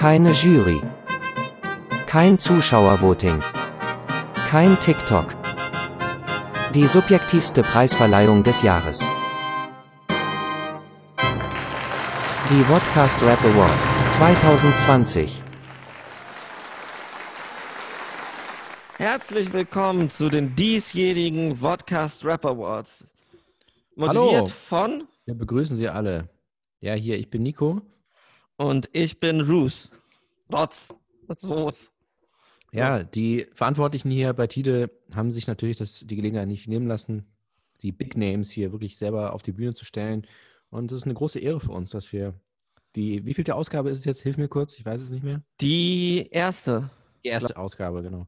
Keine Jury. Kein Zuschauervoting. Kein TikTok. Die subjektivste Preisverleihung des Jahres. Die Vodcast Rap Awards 2020. Herzlich willkommen zu den diesjährigen Vodcast Rap Awards. Motiviert Hallo. von Wir begrüßen Sie alle. Ja, hier, ich bin Nico. Und ich bin Roos. Rotz. Roos. Ja, die Verantwortlichen hier bei Tide haben sich natürlich das, die Gelegenheit nicht nehmen lassen, die Big Names hier wirklich selber auf die Bühne zu stellen. Und es ist eine große Ehre für uns, dass wir die, wie vielte Ausgabe ist es jetzt? Hilf mir kurz, ich weiß es nicht mehr. Die erste. Die erste Ausgabe, genau.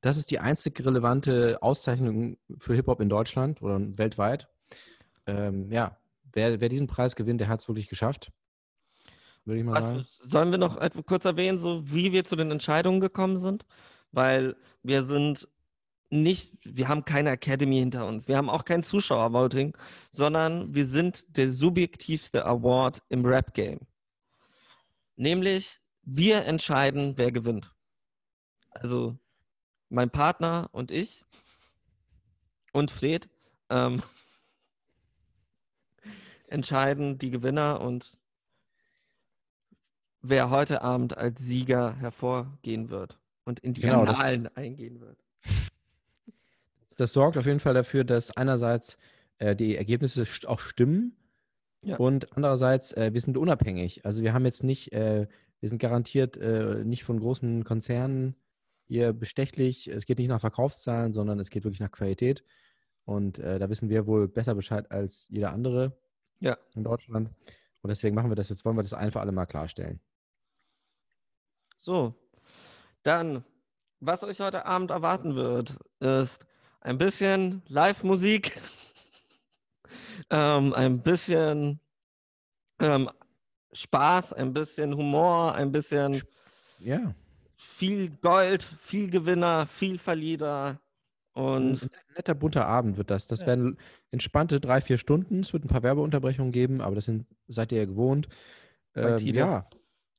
Das ist die einzig relevante Auszeichnung für Hip-Hop in Deutschland oder weltweit. Ähm, ja, wer, wer diesen Preis gewinnt, der hat es wirklich geschafft. Würde ich mal sagen. Was, sollen wir noch kurz erwähnen, so wie wir zu den Entscheidungen gekommen sind? Weil wir sind nicht, wir haben keine Academy hinter uns. Wir haben auch kein Zuschauervoting, sondern wir sind der subjektivste Award im Rap-Game. Nämlich, wir entscheiden, wer gewinnt. Also mein Partner und ich und Fred ähm, entscheiden die Gewinner und wer heute Abend als Sieger hervorgehen wird und in die Genau, Annalen eingehen wird. Das sorgt auf jeden Fall dafür, dass einerseits äh, die Ergebnisse auch stimmen Ja. und andererseits äh, wir sind unabhängig. Also wir haben jetzt nicht, äh, wir sind garantiert äh, nicht von großen Konzernen hier bestechlich. Es geht nicht nach Verkaufszahlen, sondern es geht wirklich nach Qualität. Und äh, da wissen wir wohl besser Bescheid als jeder andere Ja. in Deutschland. Und deswegen machen wir das jetzt, wollen wir das ein für alle mal klarstellen. So, dann, was euch heute Abend erwarten wird, ist ein bisschen Live-Musik, ähm, ein bisschen ähm, Spaß, ein bisschen Humor, ein bisschen Ja. viel Gold, viel Gewinner, viel Verlierer und Ein netter bunter Abend wird das. Das Ja. werden entspannte drei, vier Stunden. Es wird ein paar Werbeunterbrechungen geben, aber das sind, seid ihr ja gewohnt. Bei Ähm, ja,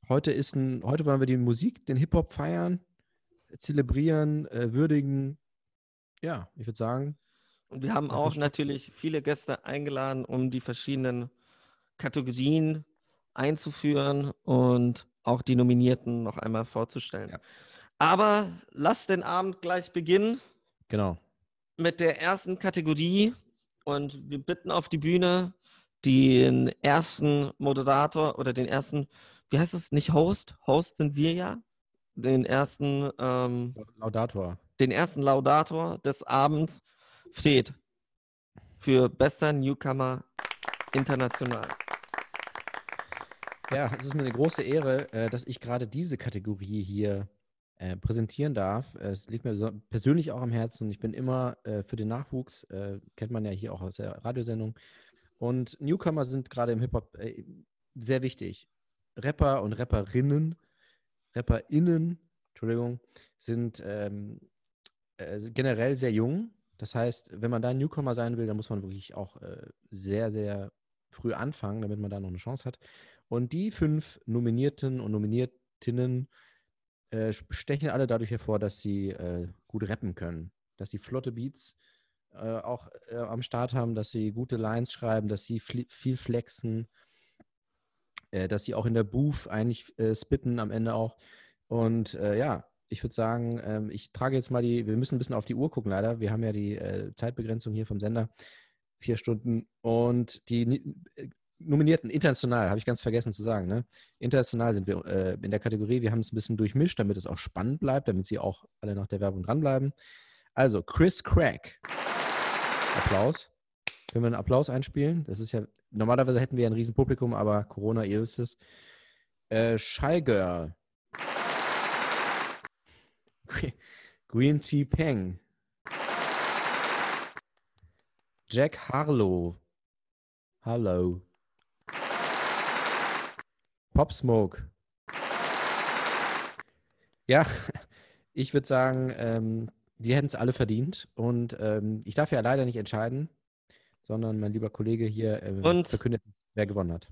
heute ist ein, heute wollen wir die Musik, den Hip-Hop feiern, zelebrieren, äh, würdigen. Ja, ich würde sagen, Und wir haben auch natürlich viele Gäste eingeladen, um die verschiedenen Kategorien einzuführen und auch die Nominierten noch einmal vorzustellen. Ja. Aber lasst den Abend gleich beginnen genau. mit der ersten Kategorie und wir bitten auf die Bühne den ersten Moderator oder den ersten, wie heißt es, nicht Host? Host sind wir ja. Den ersten, ähm, Laudator. den ersten Laudator des Abends, Fred, für bester Newcomer international. Ja, es ist mir eine große Ehre, äh, dass ich gerade diese Kategorie hier äh, präsentieren darf. Es liegt mir persönlich auch am Herzen. Ich bin immer äh, für den Nachwuchs, kennt man ja hier auch aus der Radiosendung. Und Newcomer sind gerade im Hip-Hop sehr wichtig. Rapper und Rapperinnen, RapperInnen, Entschuldigung, sind ähm, äh, generell sehr jung. Das heißt, wenn man da ein Newcomer sein will, dann muss man wirklich auch äh, sehr, sehr früh anfangen, damit man da noch eine Chance hat. Und die fünf Nominierten und Nominiertinnen äh, stechen alle dadurch hervor, dass sie äh, gut rappen können, dass sie flotte Beats äh, auch äh, am Start haben, dass sie gute Lines schreiben, dass sie viel flexen, äh, dass sie auch in der Booth eigentlich äh, spitten am Ende auch. Und äh, ja, ich würde sagen, ähm, ich trage jetzt mal die, wir müssen ein bisschen auf die Uhr gucken leider. Wir haben ja die äh, Zeitbegrenzung hier vom Sender, vier Stunden. Und die äh, Nominierten international, habe ich ganz vergessen zu sagen. Ne? International sind wir äh, in der Kategorie. Wir haben es ein bisschen durchmischt, damit es auch spannend bleibt, damit sie auch alle nach der Werbung dranbleiben. Also, Chris Crack. Applaus. Können wir einen Applaus einspielen? Das ist ja, normalerweise hätten wir ein Riesenpublikum, aber Corona, ihr wisst es. Äh, Shy Girl. Green Tea Peng. Jack Harlow. Hallo. Pop Smoke. Ja, ich würde sagen, ähm, die hätten es alle verdient. Und ähm, ich darf ja leider nicht entscheiden, sondern mein lieber Kollege hier äh, Und- verkündet, wer gewonnen hat.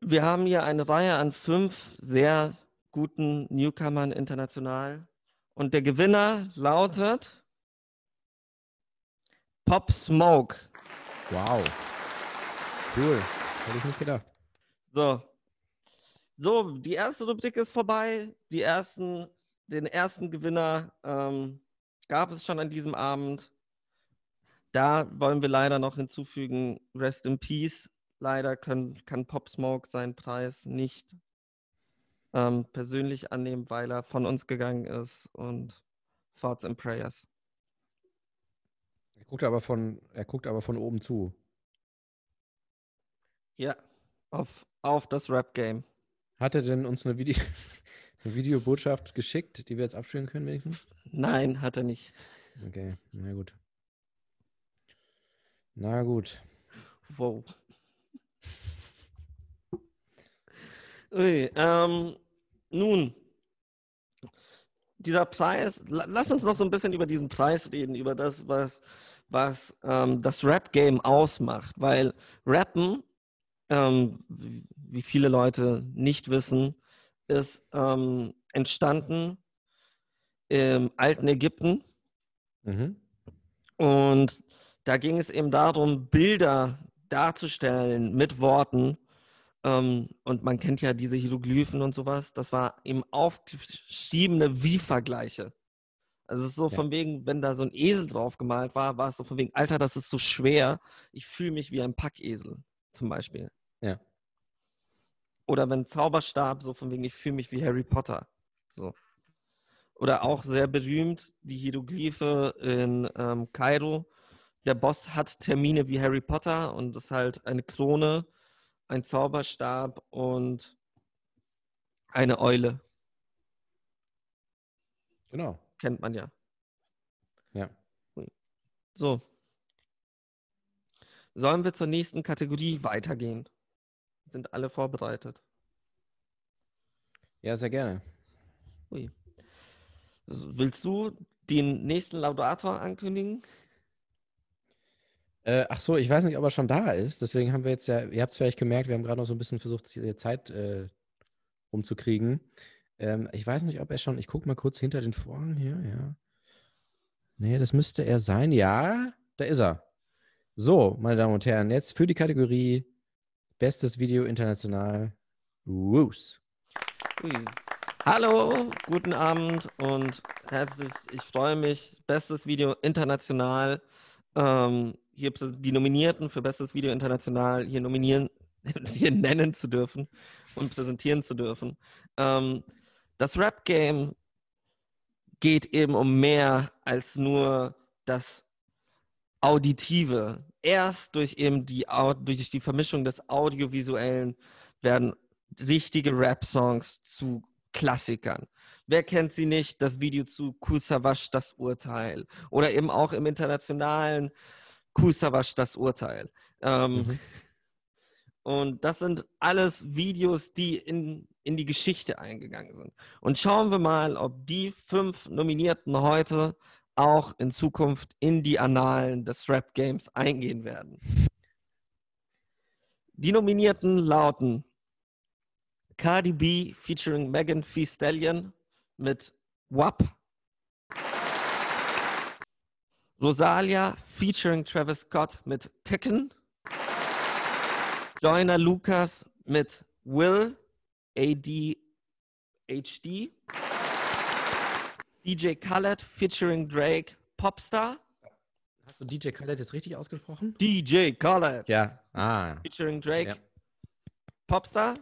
Wir haben hier eine Reihe an fünf sehr guten Newcomern international. Und der Gewinner lautet Pop Smoke. Wow. Cool. Hätte ich nicht gedacht. So. So, die erste Rubrik ist vorbei. Die ersten, den ersten Gewinner ähm, gab es schon an diesem Abend. Da wollen wir leider noch hinzufügen, Rest in Peace. Leider können, kann Pop Smoke seinen Preis nicht ähm, persönlich annehmen, weil er von uns gegangen ist und Thoughts and Prayers. Er guckt aber von, er guckt aber von oben zu. Ja, auf, auf das Rap-Game. Hat er denn uns eine, Video eine Videobotschaft geschickt, die wir jetzt abspielen können, wenigstens? Nein, hat er nicht. Okay, na gut. Na gut. Wow. Ui, ähm, nun, dieser Preis, la- lass uns noch so ein bisschen über diesen Preis reden, über das, was, was ähm, das Rap-Game ausmacht. Weil Rappen, ähm, wie wie viele Leute nicht wissen, ist ähm, entstanden im alten Ägypten. Mhm. Und da ging es eben darum, Bilder darzustellen mit Worten. Ähm, und man kennt ja diese Hieroglyphen und sowas. Das war eben aufgeschriebene Wie-Vergleiche. Also es ist so Ja. von wegen, wenn da so ein Esel drauf gemalt war, war es so von wegen, Alter, das ist so schwer. Ich fühle mich wie ein Packesel zum Beispiel. Ja. Oder wenn Zauberstab, so von wegen, ich fühle mich wie Harry Potter. So. Oder auch sehr berühmt, die Hieroglyphe in ähm, Kairo. Der Boss hat Termine wie Harry Potter und ist halt eine Krone, ein Zauberstab und eine Eule. Genau. Kennt man ja. Ja. So. Sollen wir zur nächsten Kategorie weitergehen? Sind alle vorbereitet? Ja, sehr gerne. Ui. Willst du den nächsten Laudator ankündigen? Äh, ach so, ich weiß nicht, ob er schon da ist. Deswegen haben wir jetzt ja, ihr habt es vielleicht gemerkt, wir haben gerade noch so ein bisschen versucht, die Zeit äh, rumzukriegen. Ähm, ich weiß nicht, ob er schon, ich gucke mal kurz hinter den Vorhang hier, ja. Nee, das müsste er sein. Ja, da ist er. So, meine Damen und Herren, jetzt für die Kategorie Bestes Video international. Woos. Hallo, guten Abend und herzlich, ich freue mich, bestes Video international. Ähm, hier die Nominierten für bestes Video international hier nominieren, hier nennen zu dürfen und präsentieren zu dürfen. Ähm, das Rap-Game geht eben um mehr als nur das Auditive. Erst durch eben die, durch die Vermischung des Audiovisuellen werden richtige Rap-Songs zu Klassikern. Wer kennt sie nicht? Das Video zu Kusawasch, das Urteil. Oder eben auch im internationalen Kusawasch, das Urteil. Ähm, Mhm. Und das sind alles Videos, die in, in die Geschichte eingegangen sind. Und schauen wir mal, ob die fünf Nominierten heute auch in Zukunft in die Annalen des Rap Games eingehen werden. Die Nominierten lauten Cardi B featuring Megan Thee Stallion mit WAP. Rosalia featuring Travis Scott mit Tekken. Joyner Lucas mit Will ADHD. DJ Khaled featuring Drake Popstar. Hast du DJ Khaled jetzt richtig ausgesprochen? DJ Khaled Ja. Ah. featuring Drake Ja. Popstar.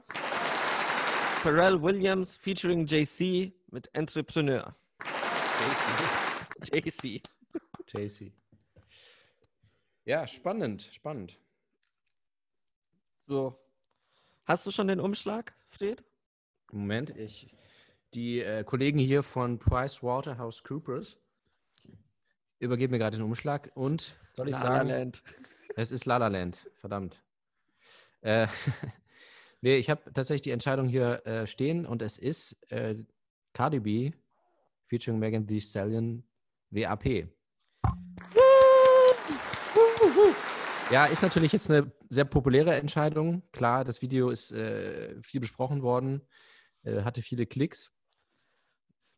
Pharrell Williams featuring JC mit Entrepreneur. JC. JC. JC. Ja, spannend, spannend. So. Hast du schon den Umschlag, Fred? Moment, ich. Die äh, Kollegen hier von PricewaterhouseCoopers übergeben mir gerade den Umschlag und soll ich La sagen, La Land. es ist La La Land, verdammt. Äh, nee, ich habe tatsächlich die Entscheidung hier äh, stehen und es ist äh, Cardi B featuring Megan Thee Stallion WAP. Ja, ist natürlich jetzt eine sehr populäre Entscheidung. Klar, das Video ist äh, viel besprochen worden, äh, hatte viele Klicks.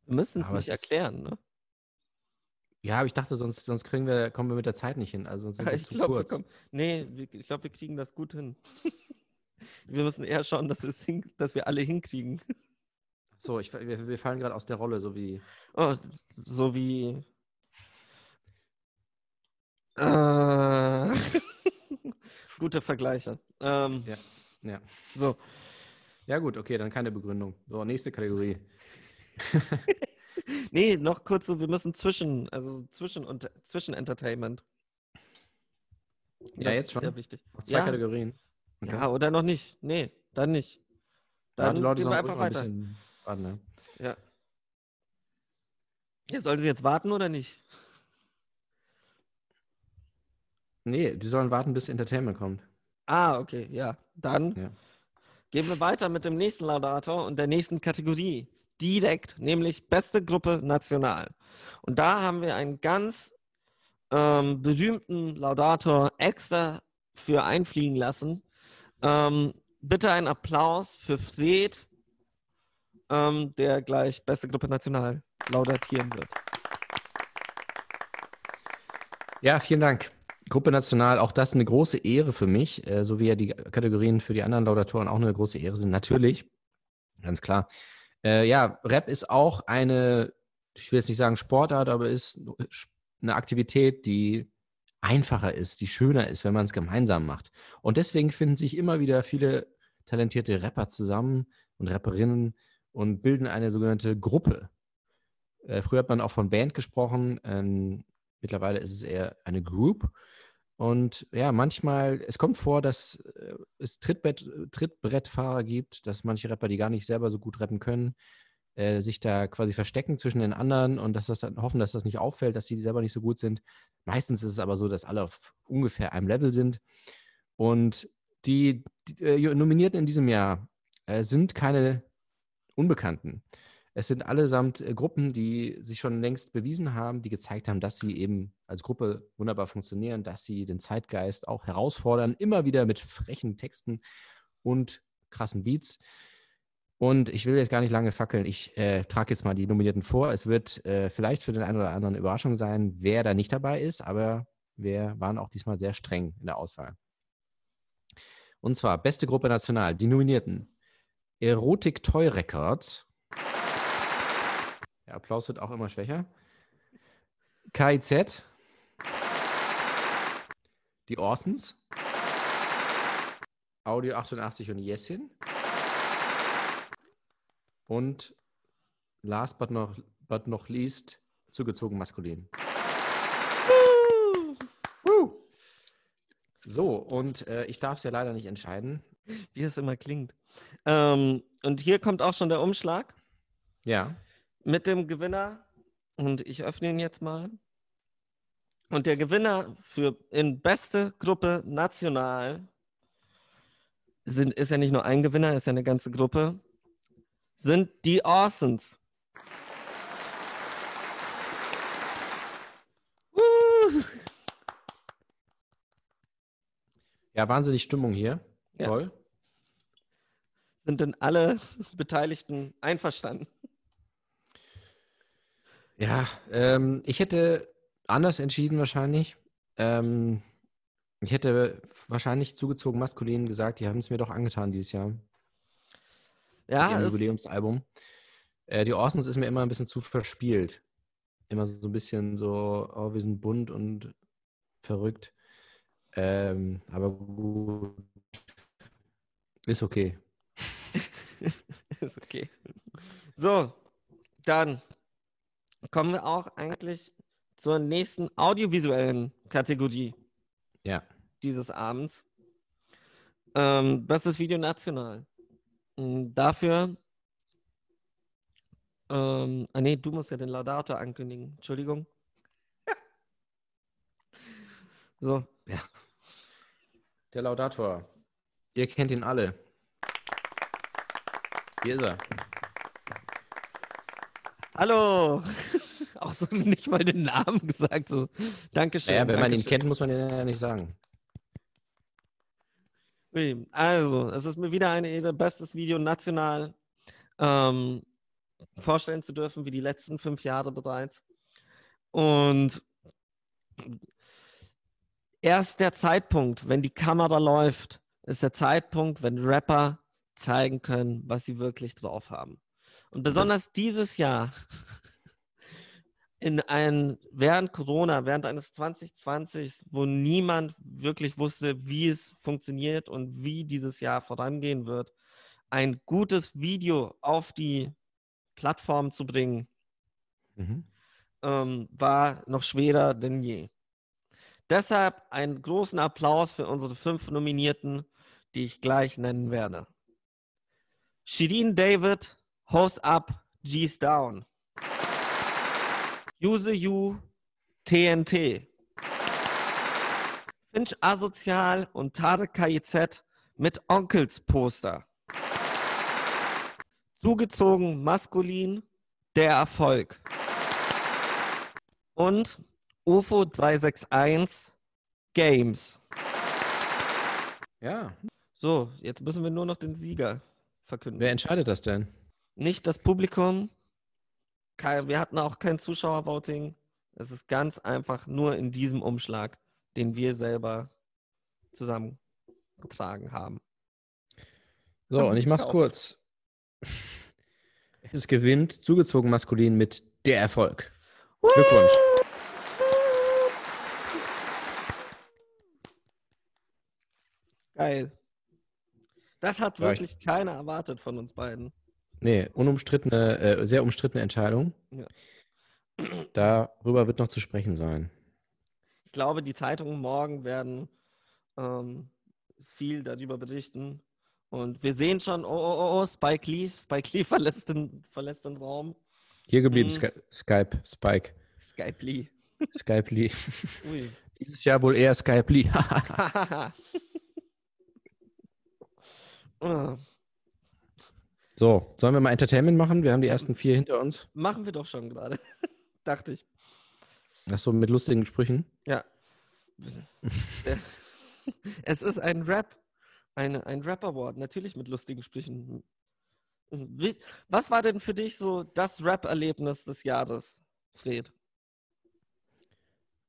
Wir müssen es nicht erklären, ne? Ja, aber ich dachte, sonst, sonst kriegen wir, kommen wir mit der Zeit nicht hin. Also sonst sind wir ich zu glaube, wir, kurz. kommen- nee, wir- ich glaube, wir kriegen das gut hin. wir müssen eher schauen, dass, hin, dass wir alle hinkriegen. So, ich, wir, wir fallen gerade aus der Rolle, so wie. Oh, so wie. Äh, gute Vergleiche. Ähm, Ja. Ja. So, Ja, gut, okay, dann keine Begründung. So, nächste Kategorie. nee, noch kurz so, wir müssen zwischen, also zwischen und zwischen Entertainment. Ja, Das jetzt schon? Sehr wichtig. Noch zwei Ja. Kategorien. Ja, oder noch nicht? Nee, dann nicht. Ja, Dann Leute gehen wir einfach weiter. ein bisschen warten, ne? Ja. ja. Sollen sie jetzt warten oder nicht? Nee, die sollen warten, bis Entertainment kommt. Ah, okay, ja. Dann Ja. gehen wir weiter mit dem nächsten Laudator und der nächsten Kategorie. Direkt, nämlich beste Gruppe national. Und da haben wir einen ganz ähm, berühmten Laudator extra für einfliegen lassen. Ähm, bitte einen Applaus für Fred, ähm, der gleich beste Gruppe national laudatieren wird. Ja, vielen Dank. Gruppe National, auch das eine große Ehre für mich, äh, so wie ja die Kategorien für die anderen Laudatoren auch eine große Ehre sind. Natürlich, ganz klar. Äh, ja, Rap ist auch eine, ich will jetzt nicht sagen Sportart, aber ist eine Aktivität, die einfacher ist, die schöner ist, wenn man es gemeinsam macht. Und deswegen finden sich immer wieder viele talentierte Rapper zusammen und Rapperinnen und bilden eine sogenannte Gruppe. Äh, früher hat man auch von Band gesprochen. Ähm, mittlerweile ist es eher eine Group. Und ja, manchmal, es kommt vor, dass äh, es Trittbrett, Trittbrettfahrer gibt, dass manche Rapper, die gar nicht selber so gut rappen können, äh, sich da quasi verstecken zwischen den anderen und dass das dann hoffen, dass das nicht auffällt, dass sie selber nicht so gut sind. Meistens ist es aber so, dass alle auf ungefähr einem Level sind. Und die, die äh, Nominierten in diesem Jahr äh, sind keine Unbekannten. Es sind allesamt äh, Gruppen, die sich schon längst bewiesen haben, die gezeigt haben, dass sie eben als Gruppe wunderbar funktionieren, dass sie den Zeitgeist auch herausfordern, immer wieder mit frechen Texten und krassen Beats. Und ich will jetzt gar nicht lange fackeln. Ich äh, trage jetzt mal die Nominierten vor. Es wird äh, vielleicht für den einen oder anderen Überraschung sein, wer da nicht dabei ist, aber wir waren auch diesmal sehr streng in der Auswahl. Und zwar beste Gruppe national, die Nominierten. Erotic Toy Records. Der Applaus wird auch immer schwächer. KIZ. Die Orsons. Audio 88 und Jessin. Und last but not, but not least, zugezogen maskulin. So, und äh, ich darf es ja leider nicht entscheiden. Wie es immer klingt. Ähm, und hier kommt auch schon der Umschlag Ja. Mit dem Gewinner. Und ich öffne ihn jetzt mal. Und der Gewinner für in beste Gruppe national sind, ist ja nicht nur ein Gewinner, ist ja eine ganze Gruppe, sind die Orsons. Ja, wahnsinnig Stimmung hier. Ja. Toll. Sind denn alle Beteiligten einverstanden? Ja, ähm, ich hätte anders entschieden wahrscheinlich. Ähm, ich hätte wahrscheinlich zugezogen maskulin gesagt, die haben es mir doch angetan dieses Jahr. Ja, es, Jubiläumsalbum. Äh, die Orsons ist mir immer ein bisschen zu verspielt. Immer so ein bisschen so, oh, wir sind bunt und verrückt. Ähm, aber gut. Ist okay. ist okay. So, dann kommen wir auch eigentlich zur nächsten audiovisuellen Kategorie Ja. dieses Abends. Ähm, bestes Video national. Mm, Dafür. Ähm, ah nee, du musst ja den Laudator ankündigen. Entschuldigung. So, Der Laudator. Ihr kennt ihn alle. Hier ist er. Hallo. Auch so nicht mal den Namen gesagt. So, Dankeschön. Naja, wenn man ihn Dankeschön. kennt, muss man ihn ja nicht sagen. Also, es ist mir wieder eine Ehre, bestes Video national ähm, vorstellen zu dürfen, wie die letzten fünf Jahre bereits. Und erst der Zeitpunkt, wenn die Kamera läuft, ist der Zeitpunkt, wenn Rapper zeigen können, was sie wirklich drauf haben. Und besonders dieses Jahr, in ein, während Corona, während eines 2020, wo niemand wirklich wusste, wie es funktioniert und wie dieses Jahr vorangehen wird, ein gutes Video auf die Plattform zu bringen, Mhm. ähm, war noch schwerer denn je. Deshalb einen großen Applaus für unsere fünf Nominierten, die ich gleich nennen werde. Shirin David, Hose Up, G's Down. Use You, TNT. Finch Asozial und Tarek KIZ mit Onkels Poster. Zugezogen maskulin, der Erfolg. Und UFO 361 Games. Ja. So, jetzt müssen wir nur noch den Sieger verkünden. Wer entscheidet das denn? Nicht das Publikum. Kein, wir hatten auch kein Zuschauervoting. Es ist ganz einfach nur in diesem Umschlag, den wir selber zusammengetragen haben. So, Haben und ich mach's auch. kurz. Es gewinnt zugezogen maskulin mit der Erfolg. Glückwunsch. Geil. Das hat Ja, ich- wirklich keiner erwartet von uns beiden. Nee, unumstrittene, äh, sehr umstrittene Entscheidung. Ja. Darüber wird noch zu sprechen sein. Ich glaube, die Zeitungen morgen werden ähm, viel darüber berichten. Und wir sehen schon, oh, oh, oh, oh, Spike Lee, Spike Lee verlässt den, verlässt den Raum. Hier geblieben, Mhm. Sky Skype, Spike, Skype Lee. Skype Lee. Ui. Dieses Jahr wohl eher Skype Lee. So, sollen wir mal Entertainment machen? Wir haben die ersten vier hinter uns. Machen wir doch schon gerade. Dachte ich. Ach so, mit lustigen Sprüchen. Ja. es ist ein Rap. Eine, ein Rap-Award, natürlich mit lustigen Sprüchen. Was war denn für dich so das Rap-Erlebnis des Jahres, Fred?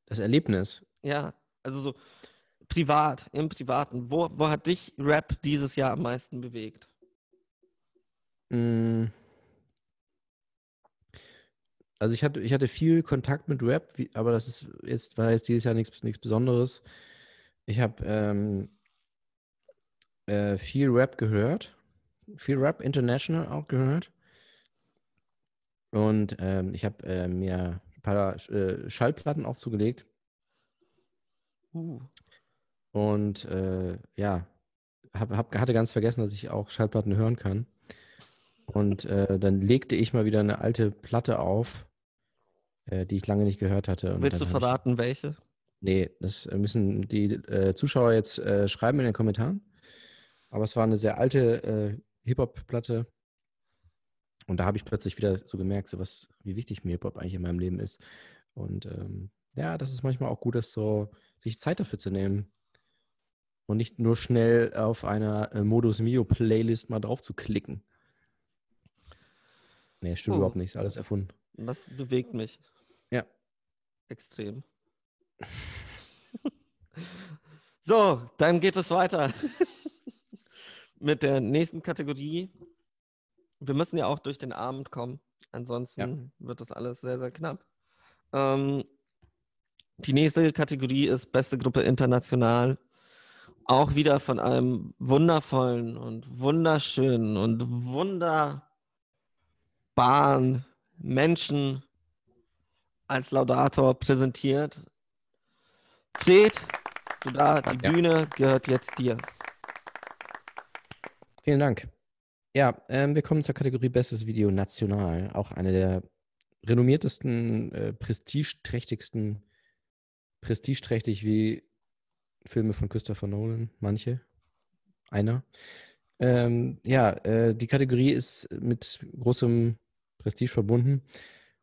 Das Erlebnis. Ja, also so privat, im Privaten. Wo, wo hat dich Rap dieses Jahr am meisten bewegt? Mm. Also ich hatte, ich hatte viel Kontakt mit Rap, wie, aber das ist jetzt, war jetzt dieses Jahr nichts, nichts Besonderes. Ich habe ähm, äh, viel Rap gehört, viel Rap International auch gehört. Und ähm, ich habe äh, mir ein paar äh, Schallplatten auch zugelegt. Uh, Und äh, ja, hab, hab, hatte ganz vergessen, dass ich auch Schallplatten hören kann. Und äh, dann legte ich mal wieder eine alte Platte auf, äh, die ich lange nicht gehört hatte. Und willst du hab ich- verraten, welche? Nee, das müssen die äh, Zuschauer jetzt äh, schreiben in den Kommentaren. Aber es war eine sehr alte äh, Hip-Hop-Platte. Und da habe ich plötzlich wieder so gemerkt, so was, wie wichtig mir Hip-Hop eigentlich in meinem Leben ist. Und ähm, ja, das ist manchmal auch gut, das so, sich Zeit dafür zu nehmen. Und nicht nur schnell auf einer äh, Modus Mio-Playlist mal drauf zu klicken. Nee, stimmt Oh. überhaupt nicht. Alles erfunden. Das bewegt mich. Ja. Extrem. so, dann geht es weiter mit der nächsten Kategorie. Wir müssen ja auch durch den Abend kommen. Ansonsten wird das alles sehr, sehr knapp. Ähm, die nächste Kategorie ist beste Gruppe international. Auch wieder von einem wundervollen und wunderschönen und wunderbaren Menschen als Laudator präsentiert. Fred, du da, die Ja. Bühne gehört jetzt dir. Vielen Dank. Ja, ähm, wir kommen zur Kategorie Bestes Video national. Auch eine der renommiertesten, äh, prestigeträchtigsten, prestigeträchtig wie Filme von Christopher Nolan, manche. Einer. Ähm, ja, äh, die Kategorie ist mit großem Prestige verbunden.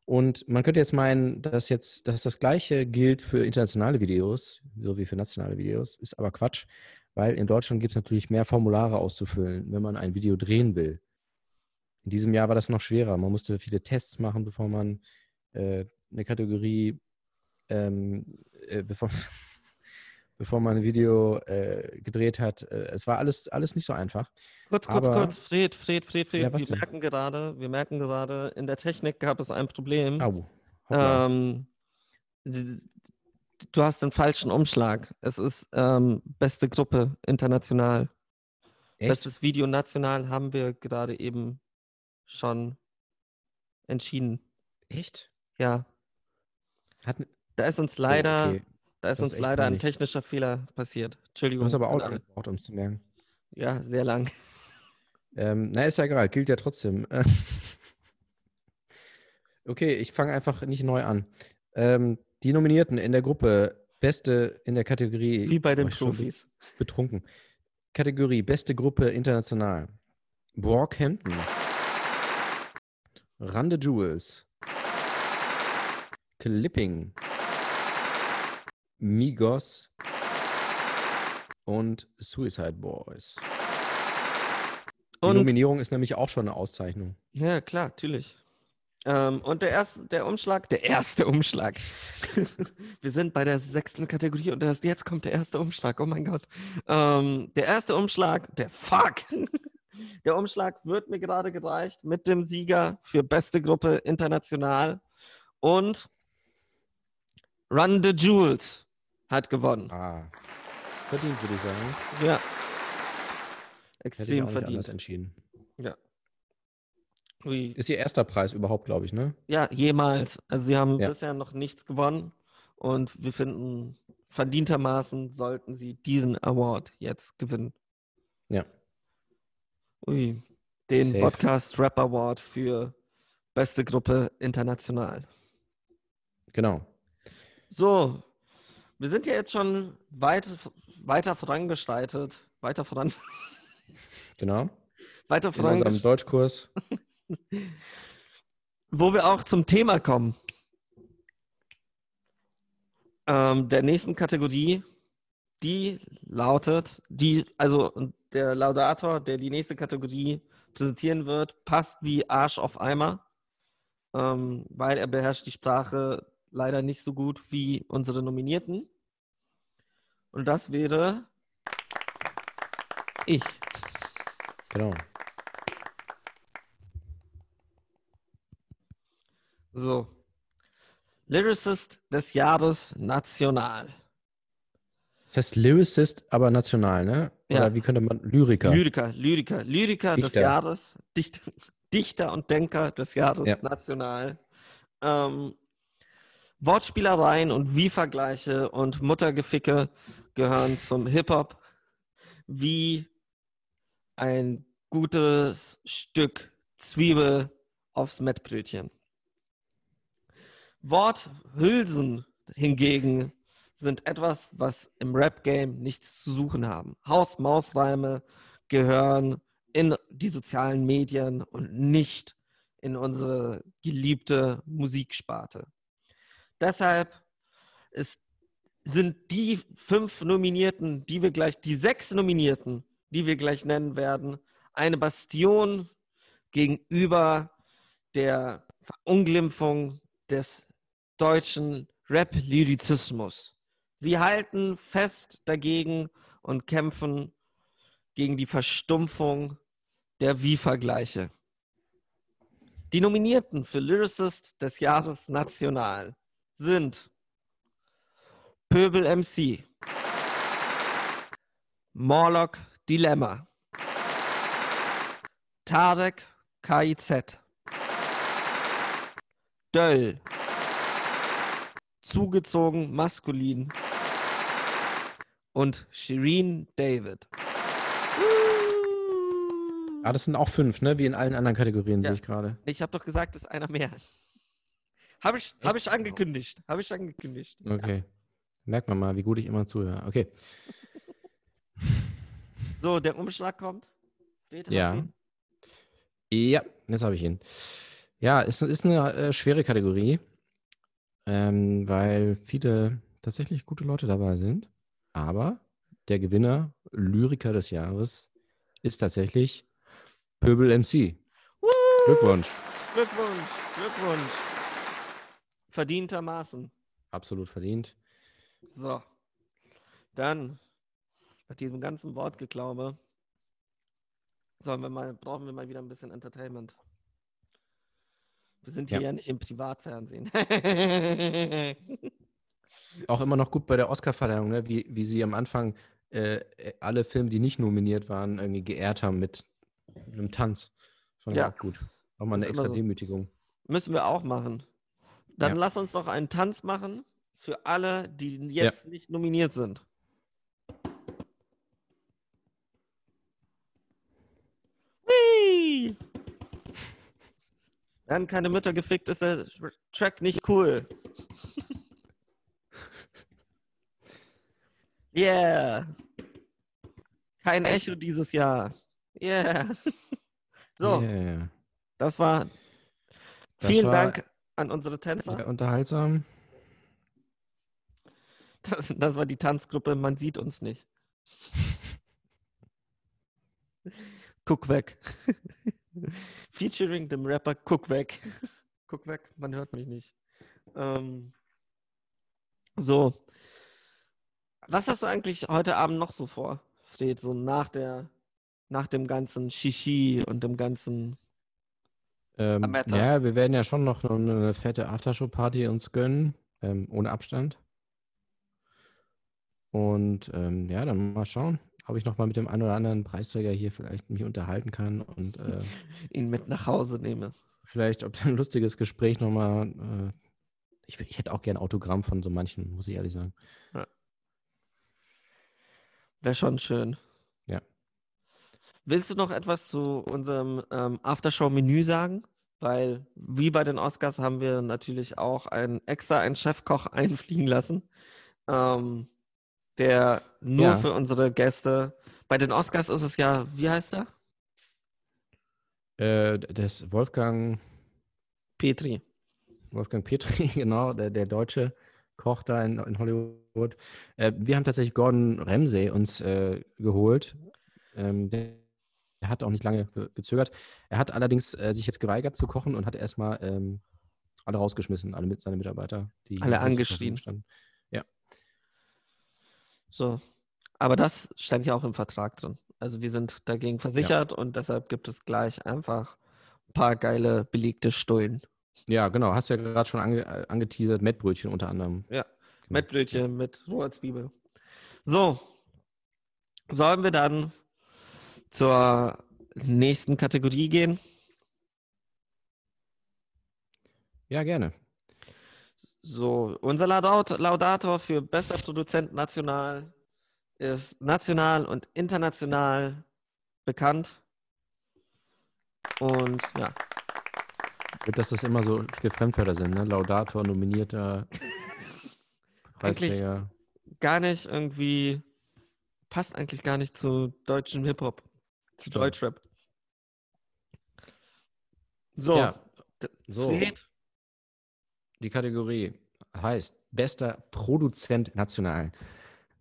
Und man könnte jetzt meinen, dass jetzt, dass das Gleiche gilt für internationale Videos, so wie für nationale Videos, ist aber Quatsch, weil in Deutschland gibt es natürlich mehr Formulare auszufüllen, wenn man ein Video drehen will. In diesem Jahr war das noch schwerer. Man musste viele Tests machen, bevor man äh, eine Kategorie, ähm, äh, bevor, bevor man ein Video äh, gedreht hat. Äh, es war alles, alles nicht so einfach. Kurz, kurz, Aber- kurz, Fred, Fred, Fred, Fred. Ja, wir denn? merken gerade, wir merken gerade, in der Technik gab es ein Problem. Au. Ähm, du hast den falschen Umschlag. Es ist ähm, beste Gruppe international. Echt? Bestes Video national haben wir gerade eben schon entschieden. Echt? Ja, Hat, da ist uns oh, leider, okay. Da ist uns leider ein technischer Fehler passiert. Entschuldigung. Du hast aber auch alle. gebraucht, um es zu merken. Ja, sehr lang. Ähm, na, ist ja egal, gilt ja trotzdem. Okay, ich fange einfach nicht neu an. Ähm, die Nominierten in der Gruppe, beste in der Kategorie. Wie bei den Profis. Betrunken. Kategorie, beste Gruppe international. Brockhampton. Rande Jewels. Clipping. Migos. Und Suicide Boys. Die Und Nominierung ist nämlich auch schon eine Auszeichnung. Ja, klar, natürlich. Ähm, und der erste, der Umschlag, der erste Umschlag. Wir sind bei der sechsten Kategorie und erst jetzt kommt der erste Umschlag. Oh mein Gott. Ähm, der erste Umschlag, der Fuck. Der Umschlag wird mir gerade gereicht mit dem Sieger für beste Gruppe international. Und Run the Jewels hat gewonnen. Ah. Verdient, würde ich sagen. Ja. Extrem verdient. entschieden. Ui. Ist ihr erster Preis überhaupt, glaube ich, ne? Ja, jemals. Also sie haben Ja. bisher noch nichts gewonnen und wir finden, verdientermaßen sollten sie diesen Award jetzt gewinnen. Ja. Ui, den Safe. Podcast Rap Award für beste Gruppe international. Genau. So, wir sind ja jetzt schon weit, weiter vorangeschreitet, weiter voran, Genau. weiter In unserem Deutschkurs. wo wir auch zum Thema kommen. Ähm, der nächsten Kategorie, die lautet, die, also der Laudator, der die nächste Kategorie präsentieren wird, passt wie Arsch auf Eimer, ähm, weil er beherrscht die Sprache leider nicht so gut wie unsere Nominierten. Und das wäre ich. Genau. So. Lyricist des Jahres national. Das heißt Lyricist, aber national, ne? Oder Ja. wie könnte man Lyriker? Lyriker, Lyriker, Lyriker des Dichter. Jahres, Dicht, Dichter und Denker des Jahres Ja. national. Ähm, Wortspielereien und Wie-Vergleiche und Muttergeficke gehören zum Hip-Hop wie ein gutes Stück Zwiebel aufs Mettbrötchen. Worthülsen hingegen sind etwas, was im Rap-Game nichts zu suchen haben. Haus-Maus-Reime gehören in die sozialen Medien und nicht in unsere geliebte Musiksparte. Deshalb ist, sind die fünf Nominierten, die wir gleich, die sechs Nominierten, die wir gleich nennen werden, eine Bastion gegenüber der Verunglimpfung des deutschen Rap-Lyrizismus. Sie halten fest dagegen und kämpfen gegen die Verstumpfung der Wie-Vergleiche. Die Nominierten für Lyricist des Jahres National sind Pöbel MC, Morlock Dilemma, Tarek KIZ, Döll, zugezogen maskulin und Shireen David. Ah, das sind auch fünf, ne? Wie in allen anderen Kategorien, Ja. sehe ich gerade. Ich habe doch gesagt, es ist einer mehr. Habe ich, hab ich angekündigt. Habe ich angekündigt. Okay. Merkt man mal, wie gut ich immer zuhöre. Okay. So, der Umschlag kommt. Fred, Ja. Ja, jetzt habe ich ihn. Ja, es ist eine äh, schwere Kategorie, ähm, weil viele tatsächlich gute Leute dabei sind. Aber der Gewinner, Lyriker des Jahres, ist tatsächlich Pöbel MC. Woo! Glückwunsch. Glückwunsch, Glückwunsch. Verdientermaßen. Absolut verdient. So. Dann, nach diesem ganzen Wortgeglaube, sollen wir mal, brauchen wir mal wieder ein bisschen Entertainment. Wir sind hier Ja. ja, nicht im Privatfernsehen. Auch immer noch gut bei der Oscarverleihung, ne? wie, wie sie am Anfang äh, alle Filme, die nicht nominiert waren, irgendwie geehrt haben mit einem Tanz. Fand Ja. gut. Auch mal eine extra so. Demütigung. Müssen wir auch machen. Dann Ja. lass uns doch einen Tanz machen für alle, die jetzt nicht nominiert sind. Whee! Werden keine Mütter gefickt, ist der Track nicht cool. Yeah. Kein Echo dieses Jahr. Yeah. So, Yeah. das war. Das Vielen war- Dank an unsere Tänzer. Sehr unterhaltsam. Das, das war die Tanzgruppe, man sieht uns nicht. Guck weg. Featuring dem Rapper Guck weg. Guck weg, man hört mich nicht. Ähm, so. Was hast du eigentlich heute Abend noch so vor? Steht so nach der, nach dem ganzen Shishi und dem ganzen. Ähm, ja, wir werden ja schon noch eine, fette Aftershow-Party uns gönnen, ähm, ohne Abstand. Und ähm, ja, dann mal schauen, ob ich noch mal mit dem einen oder anderen Preisträger hier vielleicht mich unterhalten kann und äh, ihn mit nach Hause nehme. vielleicht, ob ein lustiges Gespräch noch mal. Äh, ich, ich hätte auch gern Autogramm von so manchen, muss ich ehrlich sagen. Wäre schon schön. Ja. Willst du noch etwas zu unserem ähm, Aftershow-Menü sagen? Weil, wie bei den Oscars, haben wir natürlich auch einen extra einen Chefkoch einfliegen lassen, ähm, der nur Ja. für unsere Gäste. Bei den Oscars ist es ja, wie heißt er? Äh, das Wolfgang, Petri. Wolfgang Petri, genau, der, der deutsche Koch da in, in Hollywood. Äh, wir haben tatsächlich Gordon Ramsay uns äh, geholt. Ähm, der, der hat auch nicht lange ge- gezögert. Er hat allerdings äh, sich jetzt geweigert zu kochen und hat erstmal ähm, alle rausgeschmissen, alle mit seine Mitarbeiter, die Alle angeschrien. Standen. So. Aber das stand ja auch im Vertrag drin. Also wir sind dagegen versichert und deshalb gibt es gleich einfach ein paar geile belegte Stullen. Ja, genau, hast ja gerade schon ange, äh, angeteasert, Mettbrötchen unter anderem. Ja, Genau. Mettbrötchen mit roher Zwiebel. So, sollen wir dann zur nächsten Kategorie gehen? Ja, gerne. So, unser Laudator für bester Produzent national ist national und international bekannt. Und ja, Wird, dass das immer so viele Fremdwörter sind, ne? Laudator, nominierter, Eigentlich- Preisträger. gar nicht irgendwie, passt eigentlich gar nicht zu deutschem Hip-Hop, zu. Deutschrap. So, Ja, so. Die Kategorie heißt bester Produzent national.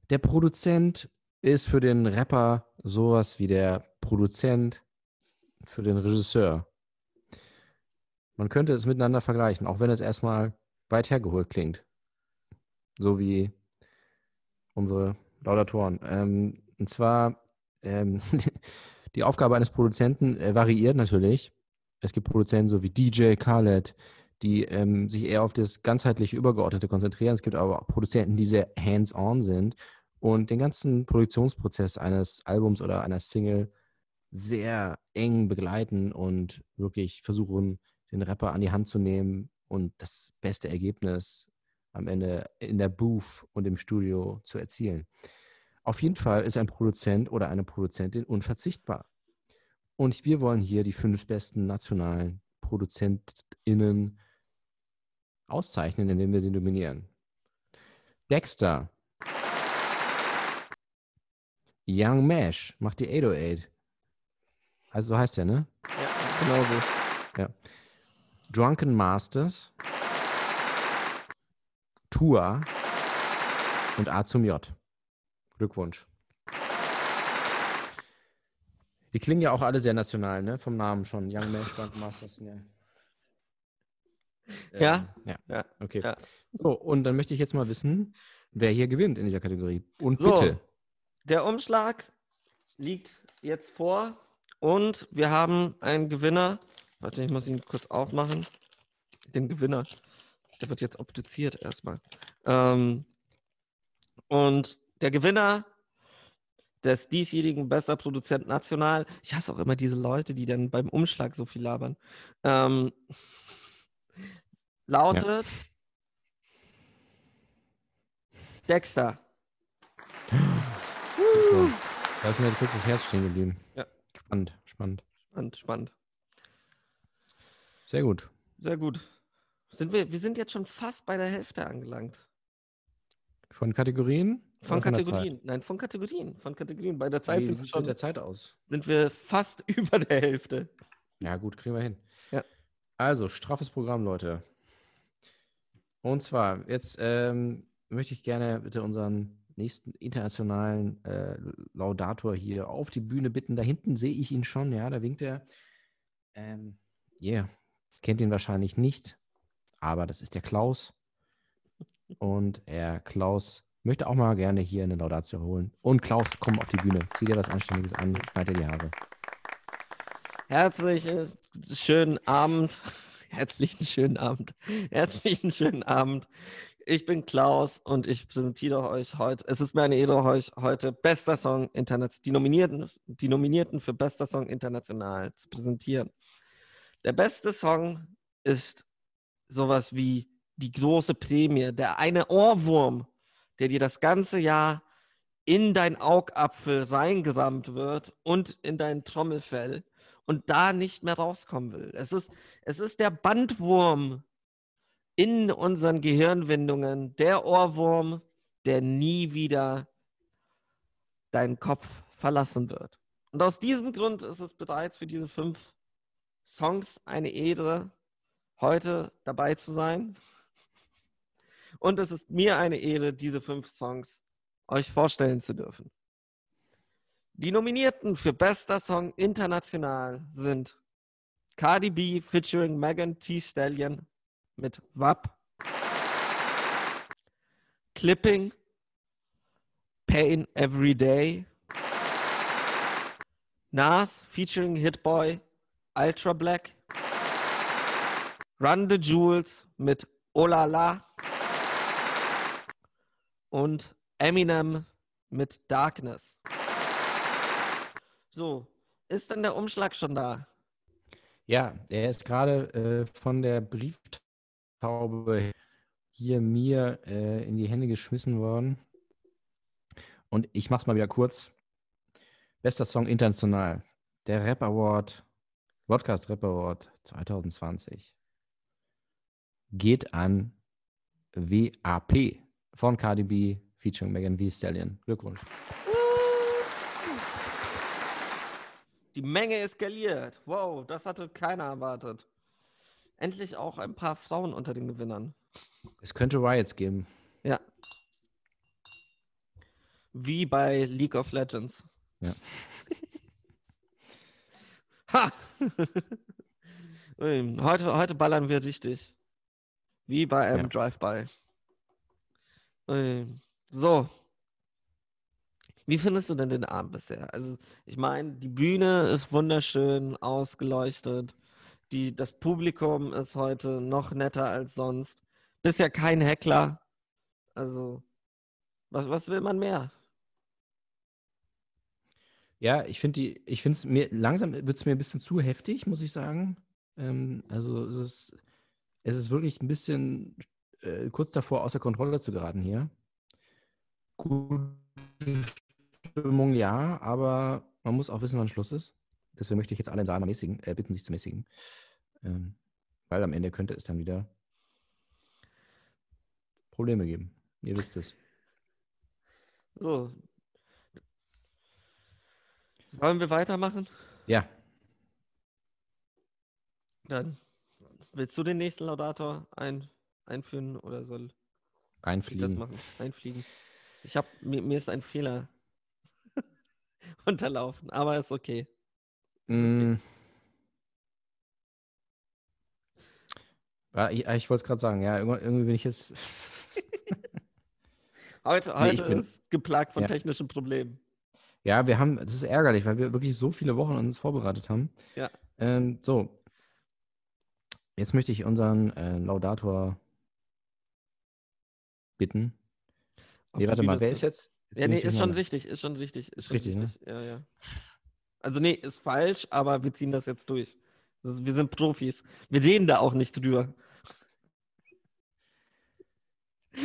Der Produzent ist für den Rapper sowas wie der Produzent für den Regisseur. Man könnte es miteinander vergleichen, auch wenn es erstmal weit hergeholt klingt. So wie unsere Laudatoren. Ähm, und zwar, ähm, die Aufgabe eines Produzenten äh, variiert natürlich. Es gibt Produzenten so wie DJ Khaled, die ähm, sich eher auf das ganzheitliche Übergeordnete konzentrieren. Es gibt aber auch Produzenten, die sehr hands-on sind und den ganzen Produktionsprozess eines Albums oder einer Single sehr eng begleiten und wirklich versuchen, den Rapper an die Hand zu nehmen und das beste Ergebnis am Ende in der Booth und im Studio zu erzielen. Auf jeden Fall ist ein Produzent oder eine Produzentin unverzichtbar. Und wir wollen hier die fünf besten nationalen ProduzentInnen auszeichnen, indem wir sie nominieren. Dexter. Young Mesh macht die 808. Also so heißt er, ne? ja, genauso. Drunken Masters. Tua und A zum J. Glückwunsch. Die klingen ja auch alle sehr national, ne? Vom Namen schon. Young Man, Masters, ja. Ja. Ähm, ja. Ja. Okay. Ja. So, und dann möchte ich jetzt mal wissen, wer hier gewinnt in dieser Kategorie. Und So. bitte. Der Umschlag liegt jetzt vor und wir haben einen Gewinner. Warte, ich muss ihn kurz aufmachen. Den Gewinner. Der wird jetzt obduziert erstmal. Ähm, und der Gewinner des diesjährigen Bester Produzent National. Ich hasse auch immer diese Leute, die dann beim Umschlag so viel labern. Ähm, lautet Dexter. Glückwunsch. Da ist mir kurz das Herz stehen geblieben. Ja. Spannend, spannend. Spannend, spannend. Sehr gut. Sehr gut. Sind wir, wir sind jetzt schon fast bei der Hälfte angelangt. Von Kategorien? Von Kategorien. Nein, von Kategorien. Von Kategorien. Bei der Zeit? Wie sind wir, schon, der Zeit aus? sind wir fast über der Hälfte. Ja, gut, kriegen wir hin. Ja. Also, straffes Programm, Leute. Und zwar, jetzt ähm, möchte ich gerne bitte unseren nächsten internationalen äh, Laudator hier auf die Bühne bitten. Da hinten sehe ich ihn schon, ja, da winkt er. Ähm, yeah, kennt ihn wahrscheinlich nicht, aber das ist der Klaus. Und er, Klaus, möchte auch mal gerne hier eine Laudatio holen. Und Klaus, komm auf die Bühne. Zieh dir was Anständiges an, schneid dir die Haare. Herzlichen schönen Abend. Herzlichen schönen Abend. Herzlichen schönen Abend. Ich bin Klaus und ich präsentiere euch heute. Es ist mir eine Ehre, euch heute bester Song international, die Nominierten, die Nominierten für bester Song international zu präsentieren. Der beste Song ist sowas wie die große Prämie, der eine Ohrwurm, der dir das ganze Jahr in dein Augapfel reingerammt wird und in dein Trommelfell und da nicht mehr rauskommen will. Es ist, es ist der Bandwurm in unseren Gehirnwindungen, der Ohrwurm, der nie wieder deinen Kopf verlassen wird. Und aus diesem Grund ist es bereits für diese fünf Songs eine Ehre, heute dabei zu sein. Und es ist mir eine Ehre, diese fünf Songs euch vorstellen zu dürfen. Die Nominierten für bester Song international sind Cardi B featuring Megan Thee Stallion mit WAP, Clipping, Pain Every Day, Nas featuring Hitboy, Ultra Black, Run the Jewels mit Olala und Eminem mit Darkness. So, ist denn der Umschlag schon da? Ja, er ist gerade äh, von der Brieftaube hier mir äh, in die Hände geschmissen worden. Und ich mach's mal wieder kurz. Bester Song international. Der Rap Award, Podcast Rap Award 2020 geht an WAP von Cardi B featuring Megan Thee Stallion. Glückwunsch. Die Menge eskaliert. Wow, das hatte keiner erwartet. Endlich auch ein paar Frauen unter den Gewinnern. Es könnte Riots geben. Ja. Wie bei League of Legends. Ja. ha! Heute, heute ballern wir richtig. Wie bei einem Ja. Drive-By. Ui. So. Wie findest du denn den Abend bisher? Also, ich meine, die Bühne ist wunderschön ausgeleuchtet. Die, das Publikum ist heute noch netter als sonst. Bisher kein Heckler. Also, was, was will man mehr? Ja, ich finde die, ich finde es mir, langsam wird es mir ein bisschen zu heftig, muss ich sagen. Ähm, also es ist, es ist wirklich ein bisschen äh, kurz davor, außer Kontrolle zu geraten hier. Gute Stimmung, ja, aber man muss auch wissen, wann Schluss ist. Deswegen möchte ich jetzt alle da mäßigen, äh, bitten, sich zu mäßigen. Ähm, weil am Ende könnte es dann wieder Probleme geben. Ihr wisst es. So. Sollen wir weitermachen? Ja, Dann willst du den nächsten Laudator ein, einführen oder soll ich das machen? Einfliegen. Ich habe mir, mir ist ein Fehler unterlaufen, aber ist okay. Mm. Ja, ich ich wollte es gerade sagen, ja, irgendwie, bin ich jetzt. Heute, Nee, heute bin- ist geplagt von Ja. technischen Problemen. Ja, wir haben, das ist ärgerlich, weil wir wirklich so viele Wochen uns vorbereitet haben. Ja. Ähm, so. Jetzt möchte ich unseren äh, Laudator bitten. Nee, warte mal, wer ist jetzt? jetzt Ja, nee, ist schon richtig, ist schon richtig. Ist schon richtig, ne? Ja, ja. Also nee, ist falsch, aber wir ziehen das jetzt durch. Das, wir sind Profis. Wir reden da auch nicht drüber.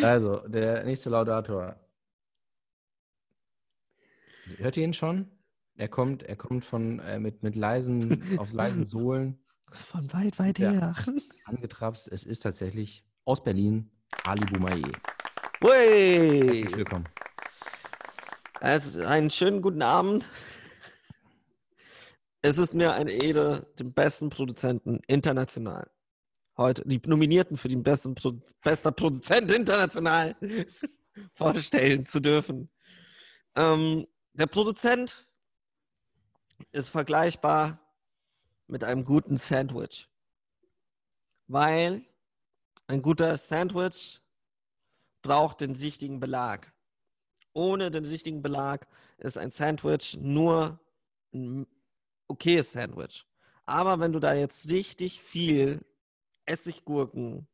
Also, der nächste Laudator. Hört ihr ihn schon? Er kommt, er kommt von äh, mit, mit leisen, auf leisen Sohlen Von weit, weit Ja. her. angetrapst. Es ist tatsächlich aus Berlin Ali Boumaier. Hui! Herzlich willkommen. Also einen schönen guten Abend. Es ist mir eine Ehre, den besten Produzenten international heute, die Nominierten für den besten Pro bester Produzent international vorstellen zu dürfen. Ähm, der Produzent ist vergleichbar mit einem guten Sandwich, weil ein guter Sandwich braucht den richtigen Belag. Ohne den richtigen Belag ist ein Sandwich nur ein okayes Sandwich. Aber wenn du da jetzt richtig viel Essiggurken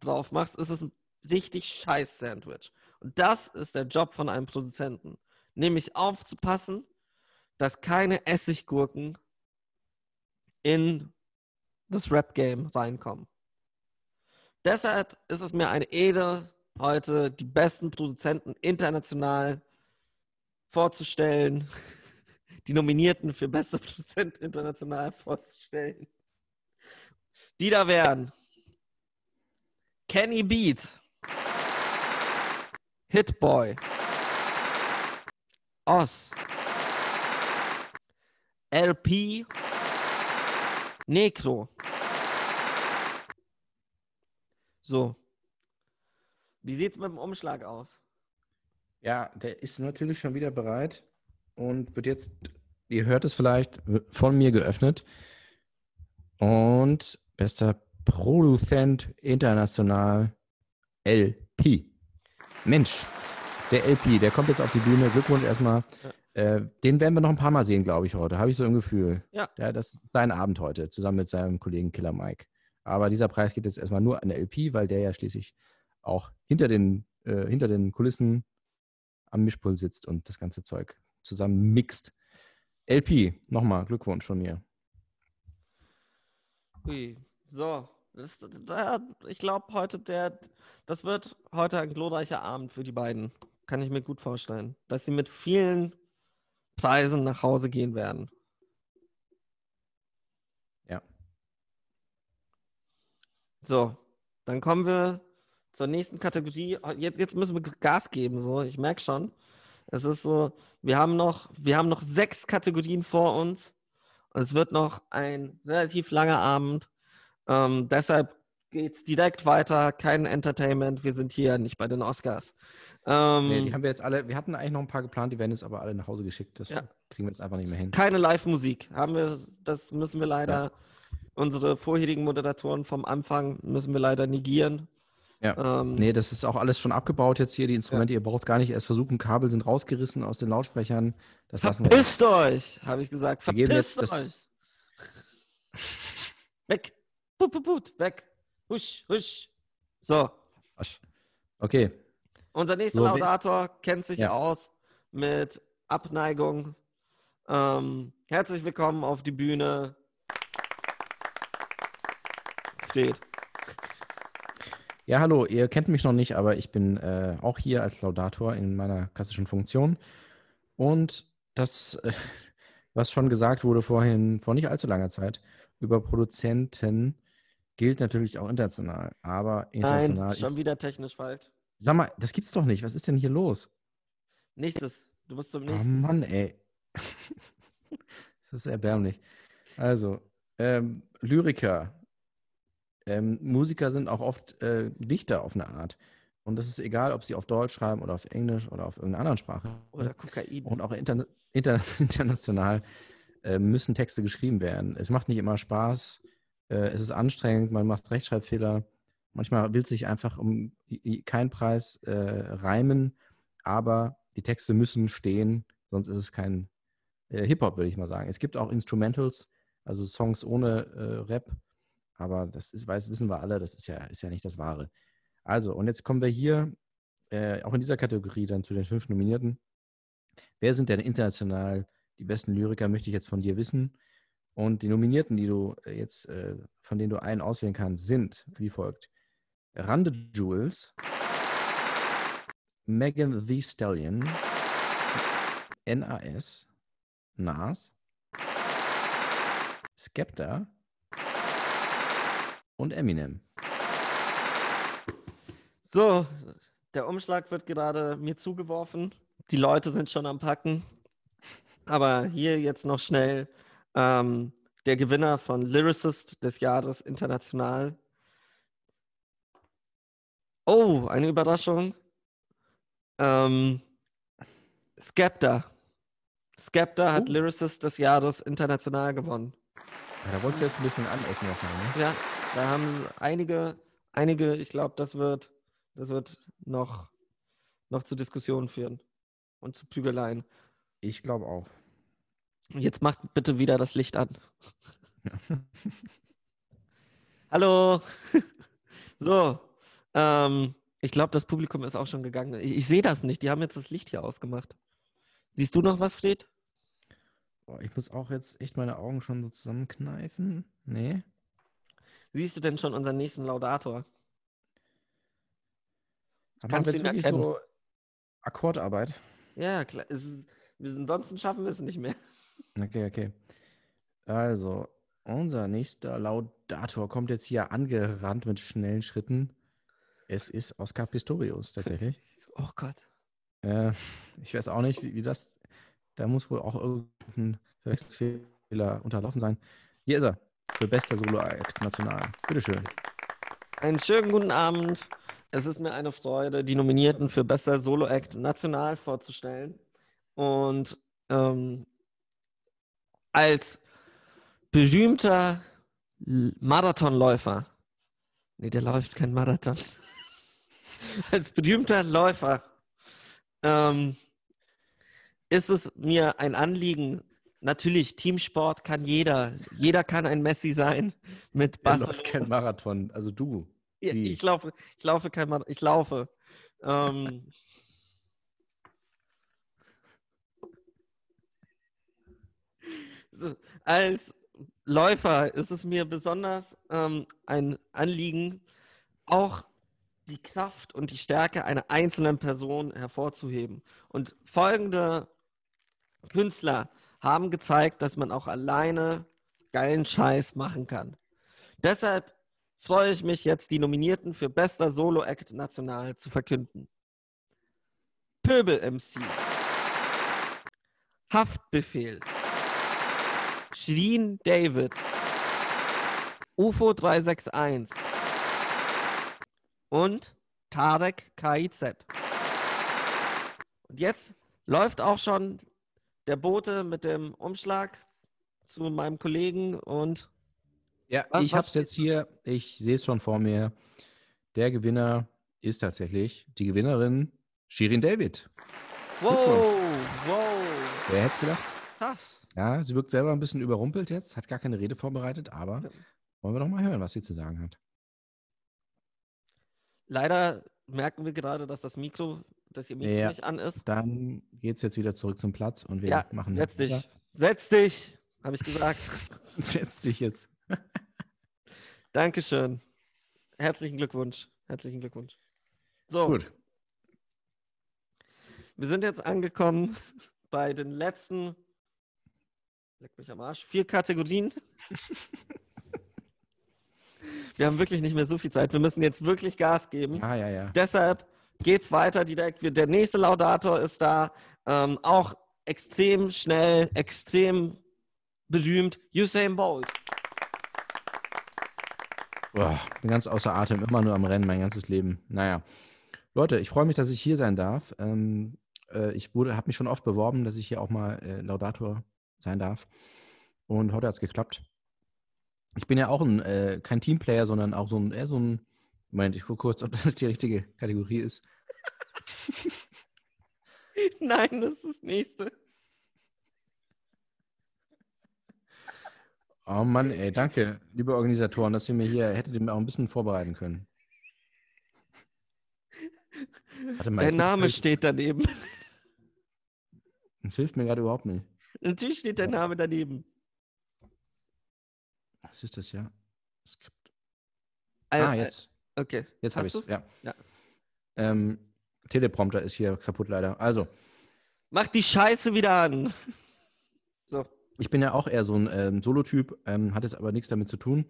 drauf machst, ist es ein richtig scheiß Sandwich. Und das ist der Job von einem Produzenten. Nämlich aufzupassen, dass keine Essiggurken in das Rap-Game reinkommen. Deshalb ist es mir eine Ehre, heute die besten Produzenten international vorzustellen, die Nominierten für bester Produzent international vorzustellen. Die da wären Kenny Beat, Hitboy, Oz, LP, Necro. So. Wie sieht's mit dem Umschlag aus? Ja, der ist natürlich schon wieder bereit und wird jetzt, ihr hört es vielleicht, von mir geöffnet. Und bester Produzent international LP. Mensch, der LP, der kommt jetzt auf die Bühne. Glückwunsch erstmal. Äh, den werden wir noch ein paar Mal sehen, glaube ich, heute. Habe ich so ein Gefühl. Ja. Der, das ist sein Abend heute, zusammen mit seinem Kollegen Killer Mike. Aber dieser Preis geht jetzt erstmal nur an der LP, weil der ja schließlich auch hinter den, äh, hinter den Kulissen am Mischpult sitzt und das ganze Zeug zusammen mixt. LP, nochmal Glückwunsch von mir. Hui. So. Das, da, ich glaube, heute der, das wird heute ein glorreicher Abend für die beiden. Kann ich mir gut vorstellen. Dass sie mit vielen Preisen nach Hause gehen werden. Ja. So, dann kommen wir zur nächsten Kategorie. Jetzt, jetzt müssen wir Gas geben, so. Ich merke schon. Es ist so, wir haben noch, wir haben noch sechs Kategorien vor uns. Und es wird noch ein relativ langer Abend. Ähm, deshalb geht es direkt weiter. Kein Entertainment. Wir sind hier nicht bei den Oscars. Ähm, Nee, die haben wir jetzt alle, wir hatten eigentlich noch ein paar geplant, die werden jetzt aber alle nach Hause geschickt. Das Ja. kriegen wir jetzt einfach nicht mehr hin. keine Live-Musik. Haben wir, das müssen wir leider, unsere vorherigen Moderatoren vom Anfang müssen wir leider negieren. Ja. Ähm, Nee, das ist auch alles schon abgebaut jetzt hier, die Instrumente. Ihr braucht gar nicht erst versuchen. Kabel sind rausgerissen aus den Lautsprechern. Das. Verpisst euch, habe ich gesagt. Verpisst euch. Weg. Put, put, put. Weg. Husch, husch. So. Okay. unser nächster So, Laudator kennt sich Ja. aus mit Abneigung. Ähm, herzlich willkommen auf die Bühne. Steht. Ja, hallo, ihr kennt mich noch nicht, aber ich bin äh, auch hier als Laudator in meiner klassischen Funktion. Und das, äh, was schon gesagt wurde vorhin, vor nicht allzu langer Zeit, über Produzenten gilt natürlich auch international. Aber international Nein, schon ist. wieder technisch falsch. Sag mal, das gibt's doch nicht. Was ist denn hier los? Nächstes. Du musst zum Oh nächsten. Mann, ey. das ist erbärmlich. Also, ähm, Lyriker. Ähm, Musiker sind auch oft äh, Dichter auf eine Art. Und das ist egal, ob sie auf Deutsch schreiben oder auf Englisch oder auf irgendeiner anderen Sprache. Oder Kokain. Und auch interna inter international äh, müssen Texte geschrieben werden. Es macht nicht immer Spaß, äh, es ist anstrengend, man macht Rechtschreibfehler. Manchmal will sich einfach um keinen Preis äh, reimen, aber die Texte müssen stehen, sonst ist es kein äh, Hip-Hop, würde ich mal sagen. Es gibt auch Instrumentals, also Songs ohne äh, Rap, aber das ist, weiß, wissen wir alle, das ist ja, ist ja nicht das Wahre. Also, und jetzt kommen wir hier äh, auch in dieser Kategorie dann zu den fünf Nominierten. Wer sind denn international die besten Lyriker, möchte ich jetzt von dir wissen. Und die Nominierten, die du äh, jetzt, äh, von denen du einen auswählen kannst, sind wie folgt: Rande Jules, Megan The Stallion, NAS, Nas, Skepta und Eminem. So, der Umschlag wird gerade mir zugeworfen. Die Leute sind schon am Packen. Aber hier jetzt noch schnell ähm, der Gewinner von Lyricist des Jahres international. Oh, eine Überraschung. Ähm, Skepta. Skepta hat Oh. Lyricist des Jahres international gewonnen. Ja, da wolltest du jetzt ein bisschen anecken wahrscheinlich. Ne? Ja, da haben sie einige, einige, ich glaube, das wird, das wird noch, noch zu Diskussionen führen und zu Prügeleien. Ich glaube auch. Jetzt macht bitte wieder das Licht an. Hallo. so, ähm, ich glaube, das Publikum ist auch schon gegangen. Ich, ich sehe das nicht. Die haben jetzt das Licht hier ausgemacht. Siehst du noch was, Fred? Ich muss auch jetzt echt meine Augen schon so zusammenkneifen. Nee. Siehst du denn schon unseren nächsten Laudator? Aber Kannst du ihn erkennen? so Akkordarbeit? Ja, klar. Ist, wir, ansonsten schaffen wir es nicht mehr. Okay, okay. Also, unser nächster Laudator kommt jetzt hier angerannt mit schnellen Schritten. Es ist Oscar Pistorius tatsächlich. Oh Gott. äh, ich weiß auch nicht, wie, wie das. Da muss wohl auch irgendein Verwechslungsfehler unterlaufen sein. Hier ist er. Für bester Solo-Act national. Bitteschön. Einen schönen guten Abend. Es ist mir eine Freude, die Nominierten für bester Solo-Act national vorzustellen. Und ähm, als berühmter Marathonläufer, nee, der läuft kein Marathon, als berühmter Läufer ähm, ist es mir ein Anliegen, natürlich, Teamsport kann jeder, jeder kann ein Messi sein mit Er Barcelona. läuft kein Marathon. Also du. Ja, ich laufe, ich laufe kein Marathon, ich laufe. Ähm, so, als Läufer ist es mir besonders ähm, ein Anliegen, auch die Kraft und die Stärke einer einzelnen Person hervorzuheben. Und folgende Künstler haben gezeigt, dass man auch alleine geilen Scheiß machen kann. Deshalb freue ich mich jetzt, die Nominierten für bester Solo-Act national zu verkünden. Pöbel MC. Haftbefehl. Shirin David. UFO 361. Und Tarek KIZ. Und jetzt läuft auch schon der Bote mit dem Umschlag zu meinem Kollegen und Ja, Was- ich habe es jetzt hier. Ich sehe es schon vor mir. Der Gewinner ist tatsächlich die Gewinnerin Shirin David. wow, wow, Wer hätte es gedacht? krass. Ja, sie wirkt selber ein bisschen überrumpelt jetzt, hat gar keine Rede vorbereitet, aber Ja. wollen wir doch mal hören, was sie zu sagen hat. Leider merken wir gerade, dass das Mikro, dass ihr Mikro Ja. nicht an ist. Dann geht es jetzt wieder zurück zum Platz und wir Ja, machen. setz dich. weiter. Setz dich, habe ich gesagt. Setz dich jetzt. Dankeschön. Herzlichen Glückwunsch. Herzlichen Glückwunsch. So, Gut. wir sind jetzt angekommen bei den letzten, leck mich am Arsch, vier Kategorien. Wir haben wirklich nicht mehr so viel Zeit. Wir müssen jetzt wirklich Gas geben. Ja, ja, ja. Deshalb geht's weiter direkt. Der nächste Laudator ist da. Ähm, auch extrem schnell, extrem berühmt. Usain Bolt. Boah, bin ganz außer Atem, immer nur am Rennen, mein ganzes Leben. Naja. Leute, ich freue mich, dass ich hier sein darf. Ähm, äh, ich habe mich schon oft beworben, dass ich hier auch mal äh, Laudator sein darf. Und heute hat es geklappt. Ich bin ja auch ein, äh, kein Teamplayer, sondern auch so ein, eher so ein, Moment, ich gucke kurz, ob das die richtige Kategorie ist. Nein, das ist das nächste. Oh Mann, ey, danke, liebe Organisatoren, dass ihr mir hier hättet ihr mir auch ein bisschen vorbereiten können. Warte mal, Der Name hilft- steht daneben. Das hilft mir gerade überhaupt nicht. Natürlich steht der Name daneben. Was ist das ja? Skript. Ah, jetzt. Okay. Jetzt habe Hast ich es. Ja. Ja. Ähm, Teleprompter ist hier kaputt leider. Also, Mach die Scheiße wieder an. So. ich bin ja auch eher so ein ähm, Solo-Typ, ähm, hat jetzt aber nichts damit zu tun.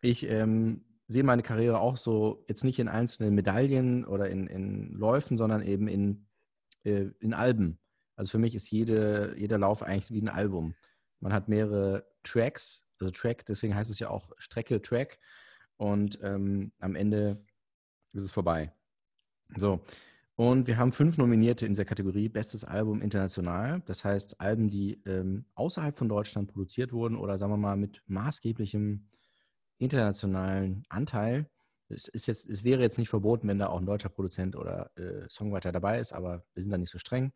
Ich ähm, sehe meine Karriere auch so, jetzt nicht in einzelnen Medaillen oder in, in Läufen, sondern eben in, äh, in Alben. Also für mich ist jede, jeder Lauf eigentlich wie ein Album. Man hat mehrere Tracks, also Track, deswegen heißt es ja auch Strecke, Track. Und ähm, am Ende ist es vorbei. So. Und wir haben fünf Nominierte in dieser Kategorie Bestes Album international. Das heißt, Alben, die ähm, außerhalb von Deutschland produziert wurden oder sagen wir mal mit maßgeblichem internationalen Anteil. Es, ist jetzt, es wäre jetzt nicht verboten, wenn da auch ein deutscher Produzent oder äh, Songwriter dabei ist, aber wir sind da nicht so streng.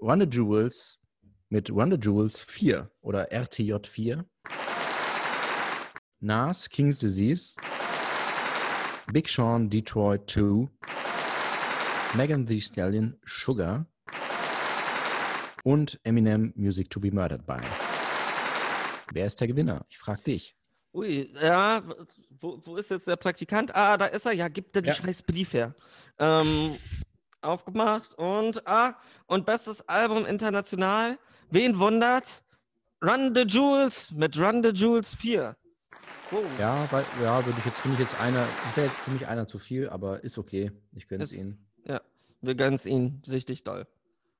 The Jewels mit the Jewels 4 oder RTJ 4. Nas, King's Disease. Big Sean, Detroit 2. Megan Thee Stallion, Sugar. Und Eminem, Music to be Murdered by. Wer ist der Gewinner? Ich frage dich. Ui, ja, wo, wo ist jetzt der Praktikant? Ah, da ist er. Ja, gib dir den Ja. scheiß Brief her. Ähm, aufgemacht und, ah, und bestes Album international. Wen wundert? Run the Jewels mit Run the Jewels 4. Oh, Ja, weil, ja, würde ich jetzt, finde ich jetzt einer, das wäre jetzt für mich einer zu viel, aber ist okay. Ich gönne es ihnen. ja, wir gönnen's ihnen. Richtig doll.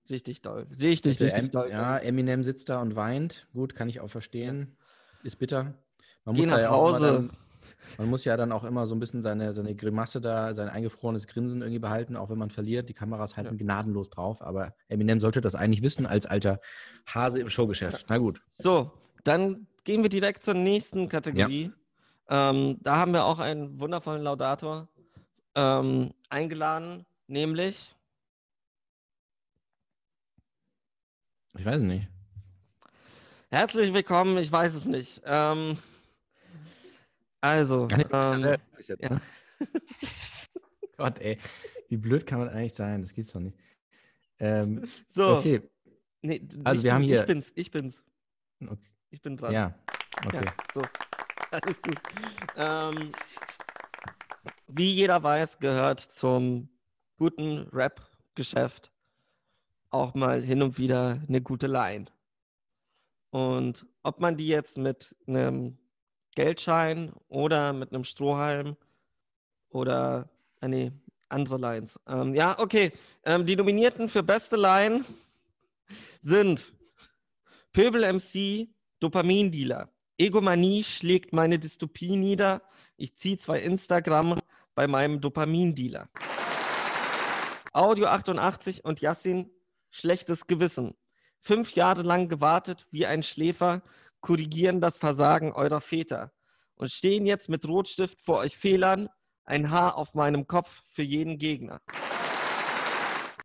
Richtig doll. Richtig, Der richtig Em- doll. Ja, Eminem sitzt da und weint. Gut, kann ich auch verstehen. Ist bitter. Man Geh muss nach ja Hause. Dann, man muss ja dann auch immer so ein bisschen seine, seine Grimasse da, sein eingefrorenes Grinsen irgendwie behalten, auch wenn man verliert. Die Kameras halten gnadenlos drauf. Aber Eminem sollte das eigentlich wissen als alter Hase im Showgeschäft. Na gut. So, dann gehen wir direkt zur nächsten Kategorie. Ähm, da haben wir auch einen wundervollen Laudator ähm, eingeladen, nämlich Ich weiß es nicht. herzlich willkommen, ich weiß es nicht. Ähm, also, ähm, ja-. Gott, ey. Wie blöd kann man eigentlich sein? Das geht's doch nicht. Ähm, so, okay. nee, Also wir haben hier- Ich bin's, ich bin's, okay. ich bin dran. Ja. Okay. Ja, so. Alles gut. Ähm, wie jeder weiß, gehört zum guten Rap-Geschäft auch mal hin und wieder eine gute Line. Und ob man die jetzt mit einem Geldschein oder mit einem Strohhalm oder, ah nee, andere Lines. Ähm, ja, okay. Ähm, die Nominierten für beste Line sind Pöbel MC, Dopamindealer. Egomanie schlägt meine Dystopie nieder. Ich ziehe zwei Instagram bei meinem Dopamindealer. Audio 88 und Yassin, schlechtes Gewissen. Fünf Jahre lang gewartet wie ein Schläfer, korrigieren das Versagen eurer Väter und stehen jetzt mit Rotstift vor euch Fehlern, ein Haar auf meinem Kopf für jeden Gegner.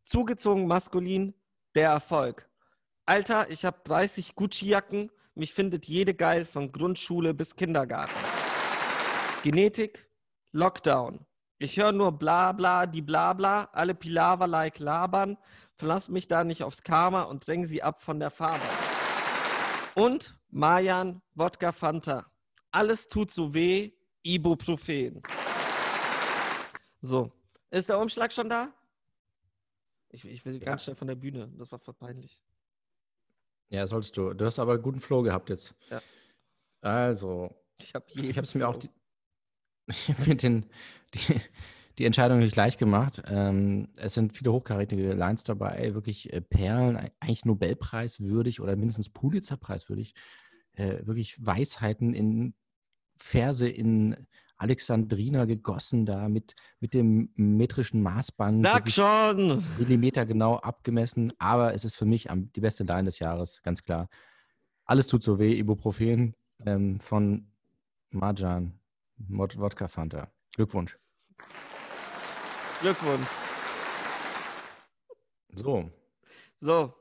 Zugezogen maskulin, der Erfolg. Alter, ich habe 30 Gucci-Jacken, mich findet jede geil von Grundschule bis Kindergarten. Genetik, Lockdown. Ich höre nur bla bla, die bla bla, alle Pilaver-like labern, verlass mich da nicht aufs Karma und dräng sie ab von der Fahrbahn. Und Mayan, Wodka Fanta. Alles tut so weh, Ibuprofen. So, ist der Umschlag schon da? Ich, ich will ganz schnell von der Bühne, das war voll peinlich. Ja, solltest du. Du hast aber guten Flow gehabt jetzt. Ja. Also, Ich habe es mir auch die, mir den, die, die Entscheidung nicht leicht gemacht. Ähm, es sind viele hochkarätige Lines dabei, wirklich äh, Perlen, eigentlich Nobelpreis würdig oder mindestens Pulitzerpreis würdig. Äh, wirklich Weisheiten in Verse in Alexandrina gegossen, da mit, mit dem metrischen Maßband. Sag schon! Millimeter genau abgemessen, aber es ist für mich am, die beste Line des Jahres, ganz klar. Alles tut so weh, Ibuprofen ähm, von Marjan, Mod Wodka Fanta. Glückwunsch. Glückwunsch. So, So.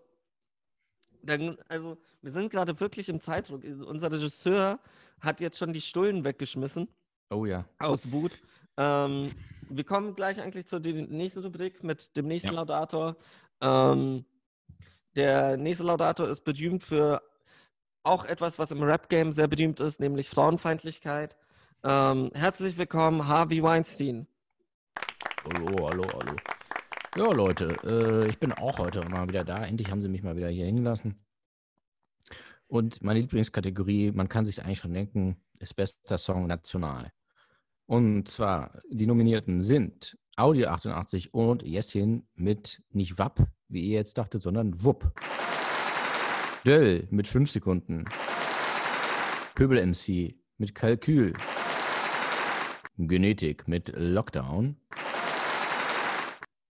Dann, also, wir sind gerade wirklich im Zeitdruck. Unser Regisseur hat jetzt schon die Stullen weggeschmissen oh ja. aus Wut. Ähm, wir kommen gleich eigentlich zur nächsten Rubrik mit dem nächsten Ja. Laudator. Ähm, der nächste Laudator ist berühmt für auch etwas, was im Rap-Game sehr berühmt ist, nämlich Frauenfeindlichkeit. Ähm, herzlich willkommen, Harvey Weinstein. Hallo, hallo, hallo. Ja, Leute, äh, ich bin auch heute mal wieder da. Endlich haben sie mich mal wieder hier hingelassen. Und meine Lieblingskategorie, man kann sich eigentlich schon denken, ist bester Song national. Und zwar, die Nominierten sind Audio 88 und Jessin mit nicht WAP, wie ihr jetzt dachtet, sondern WUP. Döll mit 5 Sekunden. Pöbel MC mit Kalkül. Genetik mit Lockdown.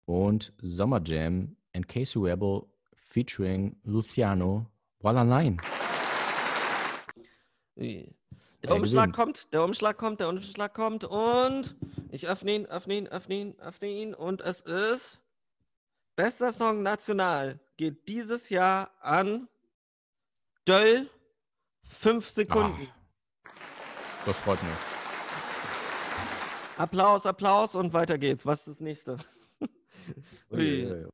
Und Summer Jam and Casey Rebel featuring Luciano Wallerlein. Der Umschlag kommt, der Umschlag kommt, der Umschlag kommt und ich öffne ihn, öffne ihn, öffne ihn, öffne ihn und es ist bester Song national geht dieses Jahr an Döll 5 Sekunden. Das freut mich. Applaus, Applaus und weiter geht's. Was ist das nächste? Ui.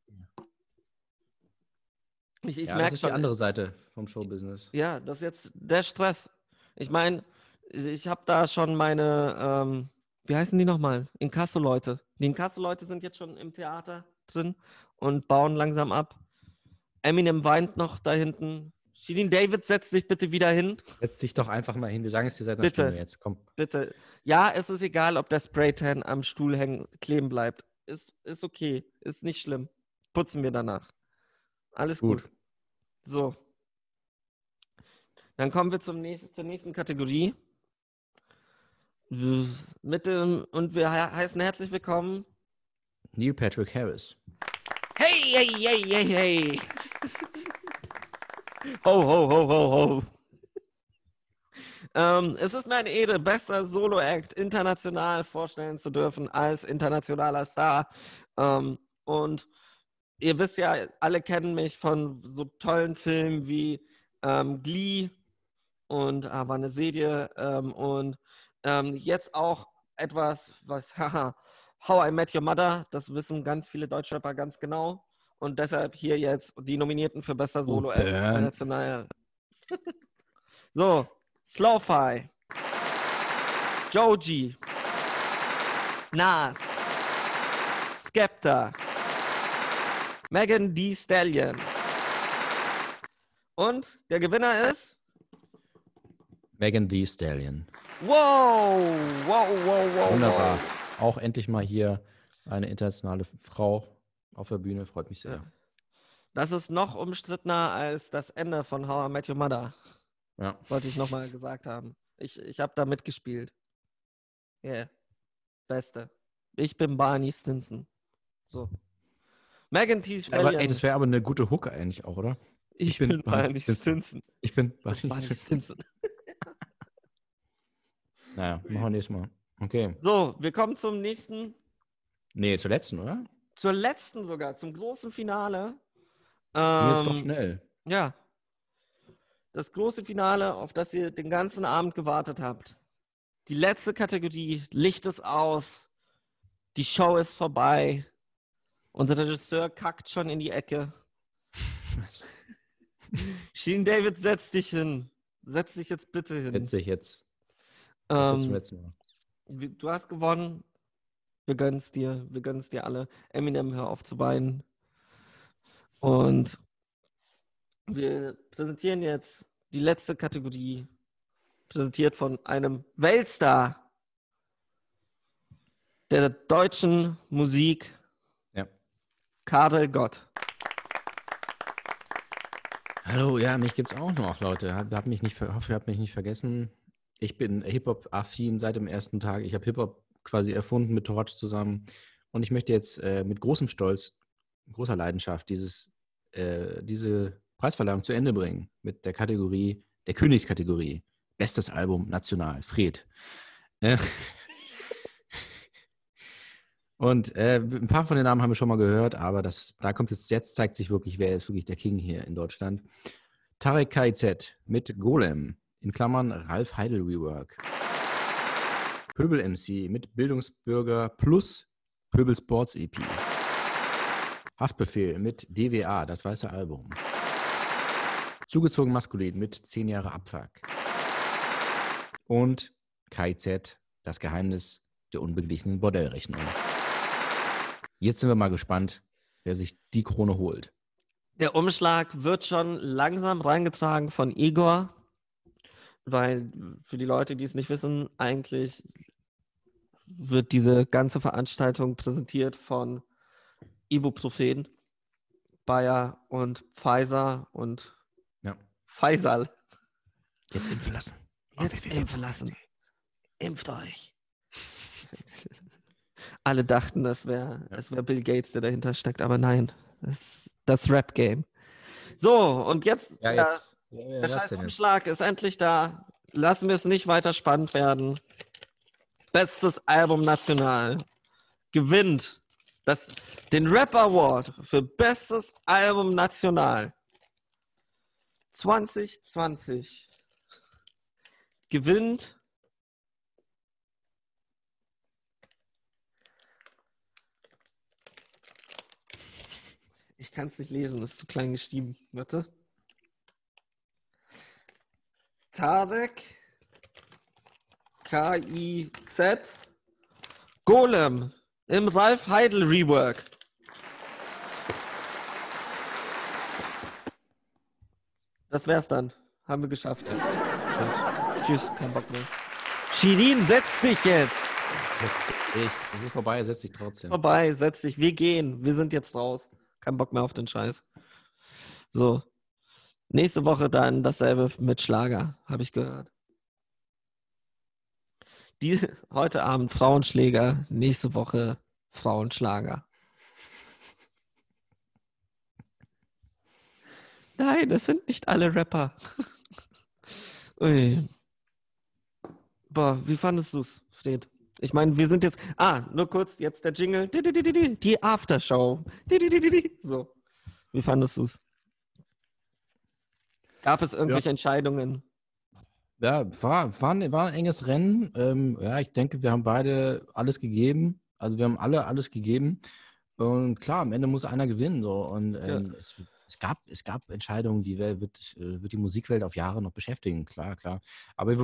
Ich, ich Ja, das merke ist die schon, andere Seite vom Showbusiness. Ja, das ist jetzt der Stress. Ich meine, ich habe da schon meine, ähm, wie heißen die nochmal? Inkasso-Leute. Die Inkasso-Leute sind jetzt schon im Theater drin und bauen langsam ab. Eminem weint noch da hinten. Shirin David setzt sich bitte wieder hin. Setz dich doch einfach mal hin. Wir sagen es dir seit einer Bitte. Stunde jetzt. Komm. Bitte. Ja, es ist egal, ob der Spraytan am Stuhl hängen, kleben bleibt. Ist, ist okay. Ist nicht schlimm. Putzen wir danach. Alles gut. Gut. So. Dann kommen wir zum nächsten, zur nächsten Kategorie. Mit dem, und wir he heißen herzlich willkommen. Neil Patrick Harris. Hey, hey, hey, hey, hey. ho, ho, ho, ho, ho. Ähm, es ist mir eine Ehre, bester Solo-Act international vorstellen zu dürfen als internationaler Star. Ähm, und ihr wisst ja, alle kennen mich von so tollen Filmen wie ähm, Glee und ah, war eine Serie ähm, und ähm, jetzt auch etwas, was, haha, How I Met Your Mother, das wissen ganz viele Deutschrapper ganz genau. Und deshalb hier jetzt die Nominierten für bester Solo Ben. international. so, Slowfi, Joji, Nas, Skepta, Megan D. Stallion. Und der Gewinner ist Megan Thee Stallion. Wow, wow, wow, wow, Wunderbar. wow. Auch endlich mal hier eine internationale Frau auf der Bühne. Freut mich sehr. Ja. Das ist noch umstrittener als das Ende von How I Met Your Mother, Ja. wollte ich nochmal gesagt haben. Ich, ich habe da mitgespielt. Yeah. Beste. Ich bin Barney Stinson. So. Megan T. Aber, ey, das wäre aber eine gute Hook eigentlich auch, oder? ich, ich bin bin, Barney Stinson. Stinson. Ich bin Barney Barney Stinson. Naja, machen wir nächstes Mal. Okay. So, wir kommen zum nächsten, Nee, zur letzten, oder? zur letzten sogar, zum großen Finale. Ging jetzt doch Ähm, schnell. Ja. Das große Finale, auf das ihr den ganzen Abend gewartet habt. Die letzte Kategorie, Licht ist aus. Die Show ist vorbei. Unser Regisseur kackt schon in die Ecke. Sheen David, setz dich hin. Setz dich jetzt bitte hin. Setz dich jetzt. Ähm, du hast gewonnen. Wir gönnen's dir. Wir gönnen's dir alle. Eminem, hör auf zu weinen. Und wir präsentieren jetzt die letzte Kategorie, präsentiert von einem Weltstar der deutschen Musik, Ja. Karel Gott. Hallo, ja, mich gibt's auch noch, Leute. Hab, hab mich nicht, ver- hoffe, ihr habt mich nicht vergessen. Ich bin Hip-Hop-affin seit dem ersten Tag. Ich habe Hip-Hop quasi erfunden mit Torch zusammen. Und ich möchte jetzt äh, mit großem Stolz, großer Leidenschaft dieses, äh, diese Preisverleihung zu Ende bringen mit der Kategorie, der Königskategorie. Bestes Album national, Fred. Äh, und äh, ein paar von den Namen haben wir schon mal gehört, aber das, da kommt jetzt, jetzt zeigt sich wirklich, wer ist wirklich der King hier in Deutschland. Tarek KIZ mit Golem, in Klammern Ralf Heidel Rework. Pöbel MC mit Bildungsbürger plus Pöbel Sports EP. Haftbefehl mit DWA, das weiße Album. Zugezogen maskulin mit 10 Jahre Abfuck. Und KIZ, das Geheimnis der unbeglichenen Bordellrechnung. Jetzt sind wir mal gespannt, wer sich die Krone holt. Der Umschlag wird schon langsam reingetragen von Igor, weil für die Leute, die es nicht wissen, eigentlich wird diese ganze Veranstaltung präsentiert von Ibuprofen, Bayer und Pfizer und Ja. Faisal. Jetzt impfen lassen. Jetzt impfen lassen. Impft euch. Alle dachten, das wäre das wär Bill Gates, der dahinter steckt, aber nein, das ist das Rap-Game. So, und jetzt, Ja, der- jetzt. Ja, der hat's scheiß denn jetzt? Umschlag ist endlich da. Lassen wir es nicht weiter spannend werden. Bestes Album national. Gewinnt das, den Rap Award für Bestes Album national. 2020 gewinnt Ich kann es nicht lesen, ist zu klein geschrieben. Warte. Tarek K-I-Z Golem im Ralf Heidel Rework. Das wär's dann. Haben wir geschafft. Tschüss. Tschüss, kein Bock mehr. Shirin, setz dich jetzt. Ich, es ist vorbei, setz dich trotzdem. Vorbei, setz dich. Wir gehen. Wir sind jetzt raus. Kein Bock mehr auf den Scheiß. So. Nächste Woche dann dasselbe mit Schlager, habe ich gehört. Die, heute Abend Frauenschläger, nächste Woche Frauenschlager. Nein, es sind nicht alle Rapper. Ui. Boah, wie fandest du es, Fred? Ich meine, wir sind jetzt. Ah, nur kurz, jetzt der Jingle. Di, di, di, di, di, Die Aftershow. So. Wie fandest du es? Gab es irgendwelche Entscheidungen? Ja, war, war, ein, war ein enges Rennen. Ähm, ja, ich denke, wir haben beide alles gegeben. Also wir haben alle alles gegeben. Und klar, am Ende muss einer gewinnen. So. Und ähm, es, es, gab, es gab Entscheidungen, die wird, äh, wird die Musikwelt auf Jahre noch beschäftigen. Klar, klar. Aber wir